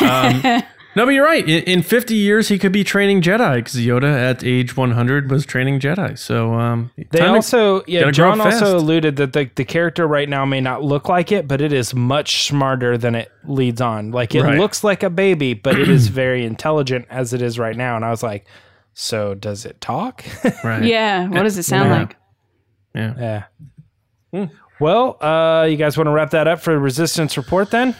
Um, no, but you're right. In, in 50 years, he could be training Jedi because Yoda at age 100 was training Jedi. So um, They time to- also, yeah, gotta John also alluded that the, the character right now may not look like it, but it is much smarter than it leads on. Like it Right. looks like a baby, but it is very intelligent as it is right now. And I was like, so does it talk? right. Yeah. What does it sound Yeah. like? Yeah. yeah. Well, uh, you guys want to wrap that up for Resistance Report then?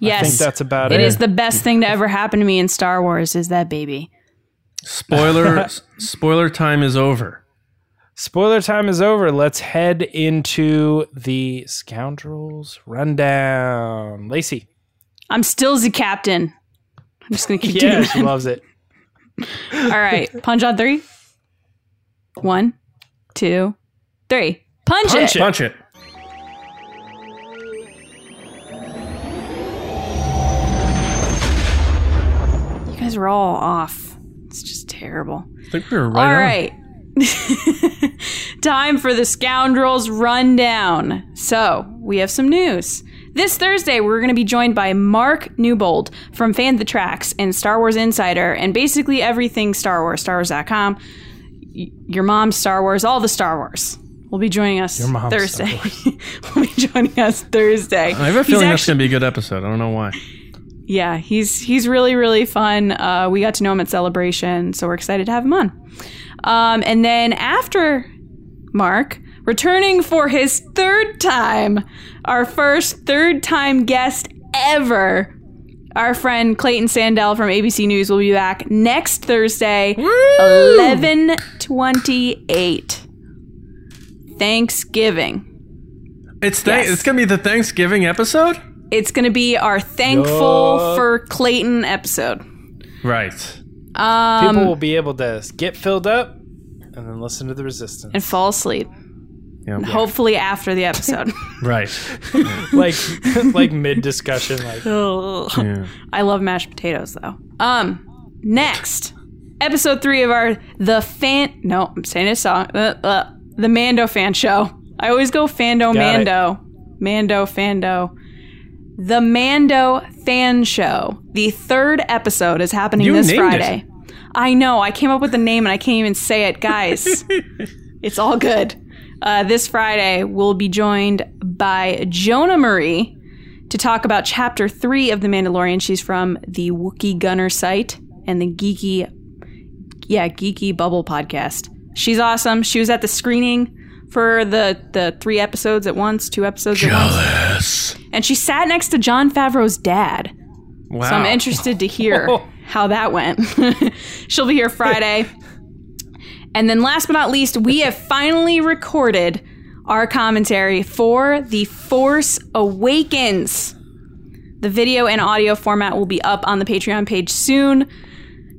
Yes. I think that's about it. it is the best thing to ever happen to me in Star Wars is that baby. Spoiler. spoiler time is over. Spoiler time is over. Let's head into the Scoundrels Rundown. Lacey. I'm still the captain. I'm just gonna keep Yeah, doing she that. loves it. All right. Punch on three. One, two, three. Punch, Punch it. it. Punch it. Guys are all off. It's just terrible. I think we were right. All right. Time for the Scoundrels Rundown. So, we have some news. This Thursday, we're going to be joined by Mark Newbold from Fantha Tracks and Star Wars Insider and basically everything Star Wars, StarWars.com, y- your mom's Star Wars, all the Star Wars. Will be joining us Thursday. will be joining us Thursday. I have a He's feeling that's actu- going to be a good episode. I don't know why. Yeah, he's he's really really fun. Uh, we got to know him at Celebration, so we're excited to have him on. Um, and then after Mark returning for his third time, our first third time guest ever. Our friend Clayton Sandell from ABC News will be back next Thursday, eleven twenty eight. Thanksgiving. It's th- Yes. it's going to be the Thanksgiving episode. It's going to be our thankful for Clayton episode. Right. People will be able to get filled up and then listen to the Resistance. and fall asleep. Yeah. Hopefully after the episode. Right. like like mid discussion like Yeah. I love mashed potatoes though. Um, next episode three of our the fan. No, I'm saying a song. Uh, uh, the Mando fan show. I always go Fando Got it. Mando, Mando Fando. The Mando fan show. The third episode is happening You this Friday. I know. I came up with the name and I can't even say it, guys. it's all good. Uh, this Friday, we'll be joined by Jonah Marie to talk about chapter three of The Mandalorian. She's from the Wookiee Gunner site and the Geeky, yeah, Geeky Bubble podcast. She's awesome. She was at the screening for the the three episodes at once, two episodes at once, and she sat next to Jon Favreau's dad. Wow. So I'm interested to hear how that went. She'll be here Friday. And then last but not least, we have finally recorded our commentary for The Force Awakens. The video and audio format will be up on the Patreon page soon.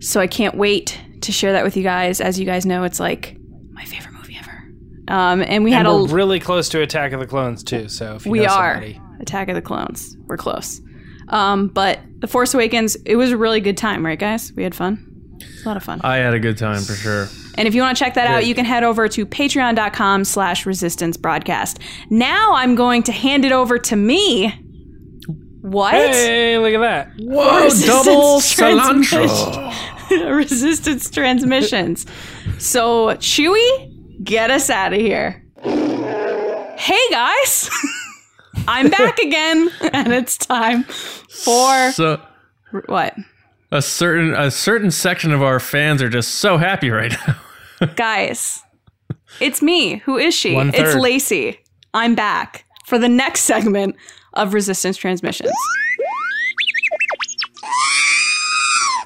So I can't wait to share that with you guys. As you guys know, it's like my favorite movie ever. Um, and we had and a we're really close to Attack of the Clones too. So if you we know are somebody- Attack of the Clones. We're close. Um, but The Force Awakens, it was a really good time, right, guys? We had fun. It's a lot of fun. I had a good time for sure. And if you want to check that out, you can head over to patreon.com slash resistance broadcast. Now I'm going to hand it over to me. What? Hey, look at that. Whoa, Resistance double transmission. cilantro. Resistance transmissions. So, Chewy, get us out of here. Hey guys, I'm back again, and it's time for So what? a certain a certain section of our fans are just so happy right now. Guys, it's me. Who is she? It's. Lacey. I'm back for the next segment of Resistance Transmissions.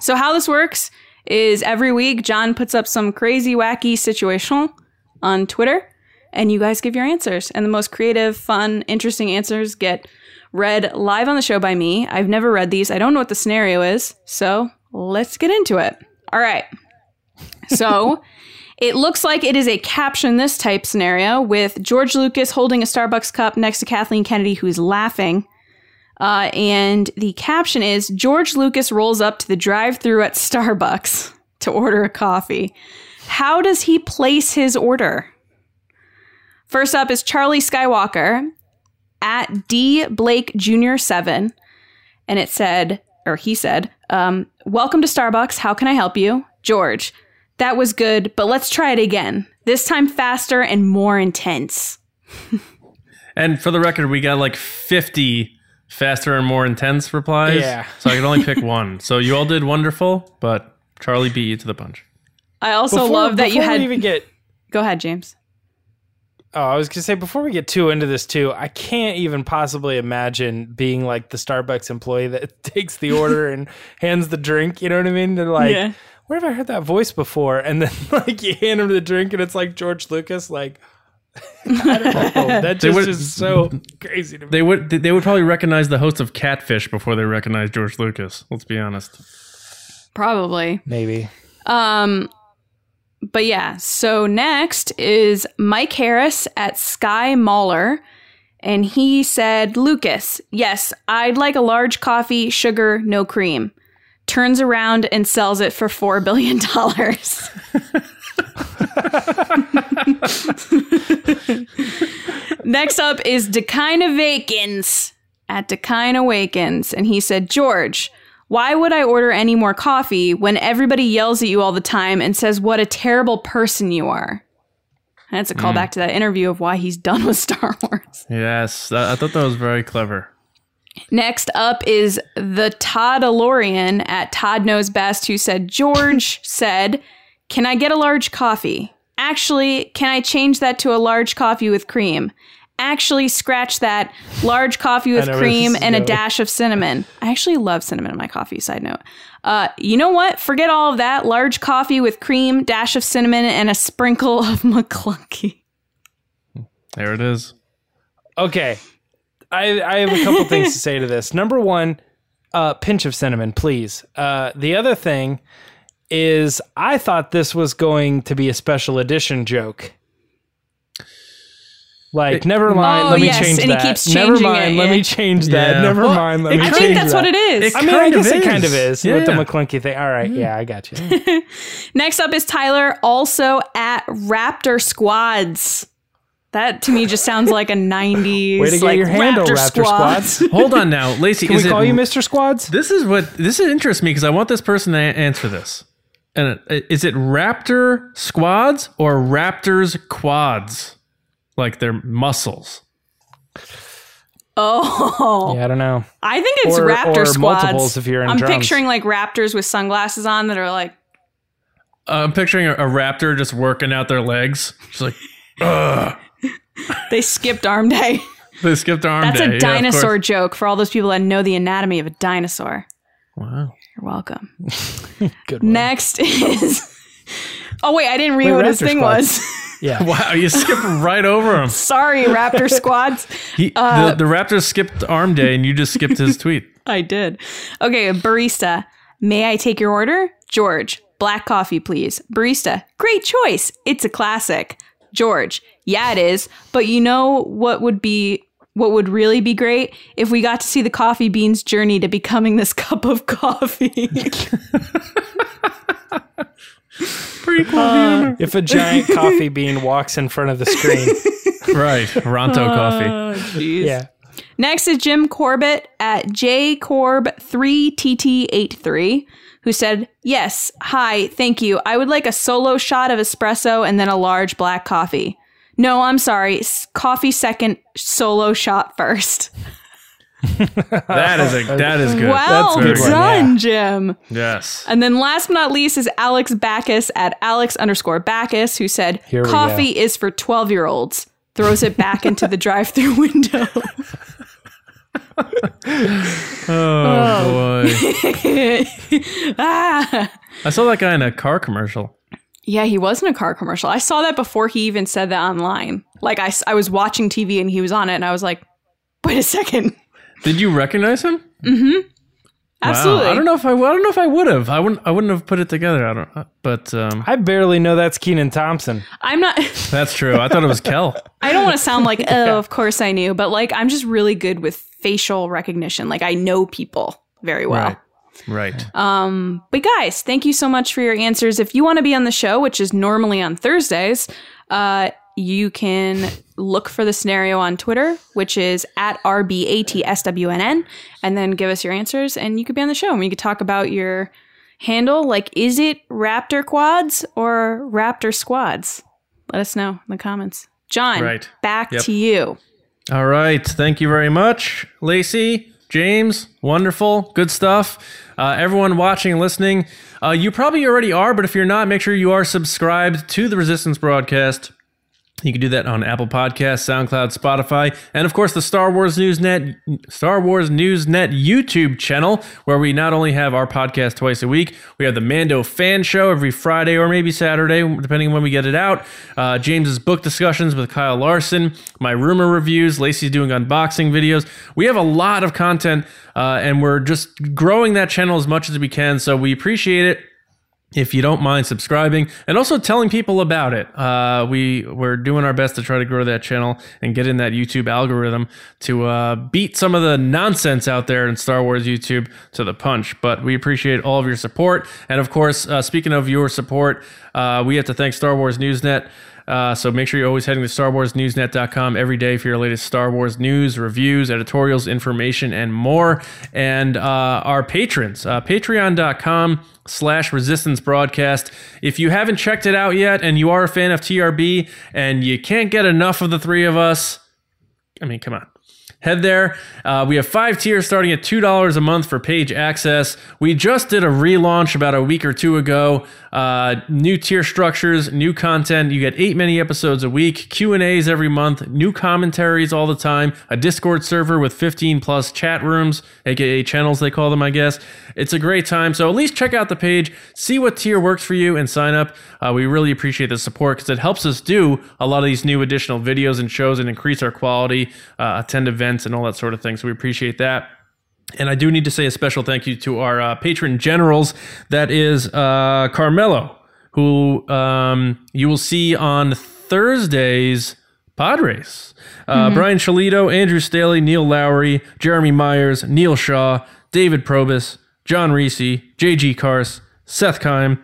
So, how this works is every week, John puts up some crazy, wacky situational on Twitter, and you guys give your answers. And the most creative, fun, interesting answers get read live on the show by me. I've never read these, I don't know what the scenario is. So, let's get into it. All right. So, it looks like it is a caption this type scenario with George Lucas holding a Starbucks cup next to Kathleen Kennedy, who's laughing. Uh, and the caption is George Lucas rolls up to the drive through at Starbucks to order a coffee. How does he place his order? First up is Charlie Skywalker at D Blake Jr. 7. And it said, or he said, um, Welcome to Starbucks. How can I help you? George, that was good, but let's try it again. This time faster and more intense. And for the record, we got like 50 faster and more intense replies. Yeah. So I could only pick one. So you all did wonderful, but Charlie beat you to the punch. I also Before- love that you before had. we even get Go ahead, James. Oh, I was gonna say before we get too into this too, I can't even possibly imagine being like the Starbucks employee that takes the order and hands the drink. You know what I mean? They're like, Yeah. "Where have I heard that voice before?" And then like you hand him the drink, and it's like George Lucas. Like, I don't know. That just would- is so crazy to me. They would they would probably recognize the host of Catfish before they recognize George Lucas. Let's be honest. Probably. Maybe. Um, but yeah, so next is Mike Harris at Sky Mauler. And he said, Lucas, yes, I'd like a large coffee, sugar, no cream. Turns around and sells it for $4 billion. Next up is Decine Awakens at Decine Awakens. And he said, George, why would I order any more coffee when everybody yells at you all the time and says what a terrible person you are? And that's a callback hmm. to that interview of why he's done with Star Wars. Yes, I thought that was very clever. Next up is the Todd Alorian at Todd Knows Best, who said, George said, Can I get a large coffee? Actually, can I change that to a large coffee with cream? Actually, scratch that. Large coffee with cream and a dash of cinnamon. I actually love cinnamon in my coffee, side note. Uh, you know what? Forget all of that. Large coffee with cream, dash of cinnamon, and a sprinkle of Maclunkey. There it is. Okay. I, I have a couple things to say to this. Number one, uh, pinch of cinnamon, please. Uh, the other thing is, I thought this was going to be a special edition joke. Like, never oh, mind. Oh, let me yes, change and he that. keeps never mind. it, Let yeah. me change that. Yeah. Never Well, mind. Let it me I change think that's that. what it is. It I mean, I kind of guess it kind of is. is with the Yeah. Maclunkey thing. All right. Mm-hmm. Yeah, I got you. Next up is Tyler, also at Raptor Squads. That to me just sounds like a 90s Way to get like your handle, Raptor, Raptor Squads. Squads. Hold on now, Lacey. Can is we it, call you Mr. Squads? This is what this is interests me because I want this person to answer this. And it, is it Raptor squads or Raptors quads? Like their muscles. Oh, Yeah, I don't know. I think it's Or- Raptor or Squads. multiples if you're in I'm drums. picturing like Raptors with sunglasses on that are like, Uh, I'm picturing a, a raptor just working out their legs. Just like, ugh. they skipped arm day. They skipped arm That's day. Yeah, a dinosaur course. joke for all those people that know the anatomy of a dinosaur. Wow. You're welcome. Good one. Next is. Oh wait, I didn't read Wait, what his thing Squads. was. Yeah. Wow, you skipped right over him. Sorry, Raptor Squads. He, Uh, the, the Raptors skipped arm day and you just skipped his tweet. I did. Okay, barista. May I take your order? George, black coffee, please. Barista, great choice. It's a classic. George, yeah, it is. But you know what would be what would really be great if we got to see the coffee bean's journey to becoming this cup of coffee. Prequel uh, if a giant coffee bean walks in front of the screen. Right. Ronto oh, coffee. Oh, jeez. Yeah. Next is Jim Corbett at jcorb3tt83, who said, Yes, hi, thank you. I would like a solo shot of espresso and then a large black coffee. No, I'm sorry. s- Coffee second, solo shot first. That is a that is good. Well a good done, yeah. Jim. yes. And then last but not least is Alex Backus at Alex underscore Backus, who said, Here we Coffee is for 12 year olds. Throws it back into the drive through window. Oh, boy. ah. I saw that guy in a car commercial. Yeah, he was in a car commercial. I saw that before he even said that online. Like, I, s- I was watching TV and he was on it, and I was like, wait a second. Did you recognize him? Absolutely. Wow. I don't know if I, I don't know if I would have. I wouldn't. I wouldn't have put it together. I don't. But um, I barely know that's Kenan Thompson. I'm not, that's true. I thought it was Kel. I don't want to sound like, oh, of course I knew, but like, I'm just really good with facial recognition. Like, I know people very well. Right. Right. Um, but guys, thank you so much for your answers. If you want to be on the show, which is normally on Thursdays, uh, you can look for the scenario on Twitter, which is at RBATSWNN, and then give us your answers, and you could be on the show and we could talk about your handle. Like, is it Raptor quads or Raptor squads? Let us know in the comments. John, Right. back Yep. to you. All right. Thank you very much, Lacey, James. Wonderful. Good stuff. Uh, everyone watching and listening, uh, you probably already are, but if you're not, make sure you are subscribed to the Resistance broadcast. You can do that on Apple Podcasts, SoundCloud, Spotify, and of course the Star Wars News Net, Star Wars News Net YouTube channel, where we not only have our podcast twice a week, we have the Mando Fan Show every Friday or maybe Saturday, depending on when we get it out. Uh, James's book discussions with Kyle Larson, my rumor reviews, Lacey's doing unboxing videos. We have a lot of content, uh, and we're just growing that channel as much as we can. So we appreciate it if you don't mind subscribing and also telling people about it. Uh, we we're doing our best to try to grow that channel and get in that youtube algorithm to uh, beat some of the nonsense out there in star wars youtube to the punch. But we appreciate all of your support. And of course uh, speaking of your support uh, we have to thank star wars newsnet uh, so make sure you're always heading to StarWarsNewsNet.com every day for your latest Star Wars news, reviews, editorials, information, and more. And uh, our patrons, uh, Patreon.com slash Resistance Broadcast. If you haven't checked it out yet, and you are a fan of TRB, and you can't get enough of the three of us, I mean, come on. Head there. Uh, we have five tiers starting at $2 a month for page access. We just did a relaunch about a week or two ago. Uh, new tier structures, new content. You get eight mini episodes a week, Q&As every month, new commentaries all the time, a Discord server with 15 plus chat rooms, aka channels they call them, I guess. It's a great time. So at least check out the page, see what tier works for you, and sign up. Uh, we really appreciate the support because it helps us do a lot of these new additional videos and shows and increase our quality, uh, attend events, and all that sort of thing. So we appreciate that. And I do need to say a special thank you to our uh, patron generals. That is uh, Carmelo, who um, you will see on Thursday's race. Uh, Brian Shalito, Andrew Staley, Neil Lowry, Jeremy Myers, Neil Shaw, David Probus, John Reese, JG Kars, Seth Kime,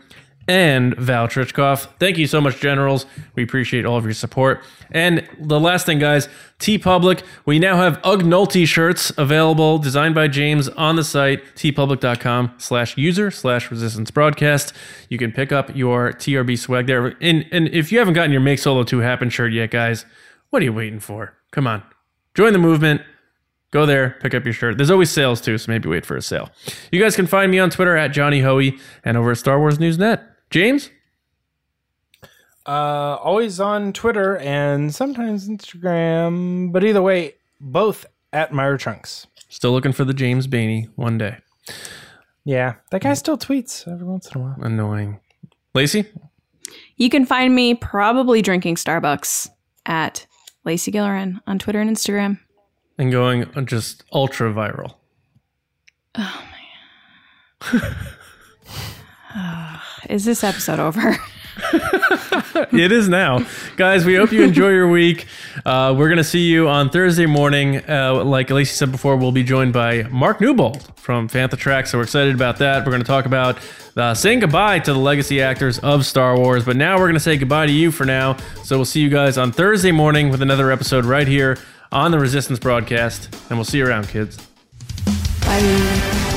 and Val Trichkoff. Thank you so much, Generals. We appreciate all of your support. And the last thing, guys, TeePublic. We now have Ugnulty shirts available, designed by James on the site, teepublic.com slash user slash resistance broadcast. You can pick up your TRB swag there. And, and if you haven't gotten your Make Solo 2 Happen shirt yet, guys, what are you waiting for? Come on. Join the movement. Go there, pick up your shirt. There's always sales too, so maybe wait for a sale. You guys can find me on Twitter at Johnny Hoey and over at Star Wars News Net. James? Uh, always on Twitter and sometimes Instagram, but either way, both at Myra Trunks. Still looking for the James Baney one day. Yeah, that guy still tweets every once in a while. Annoying. Lacey? You can find me probably drinking Starbucks at Lacey Gillerin on Twitter and Instagram. And going just ultra viral. Is this episode over? it is now, guys. We hope you enjoy your week. Uh, we're gonna see you on Thursday morning. Uh, like Lacey said before, we'll be joined by Mark Newbold from Fantha Track. So we're excited about that. We're gonna talk about uh, saying goodbye to the legacy actors of Star Wars. But now we're gonna say goodbye to you for now. So we'll see you guys on Thursday morning with another episode right here on the Resistance broadcast, and we'll see you around, kids. Bye.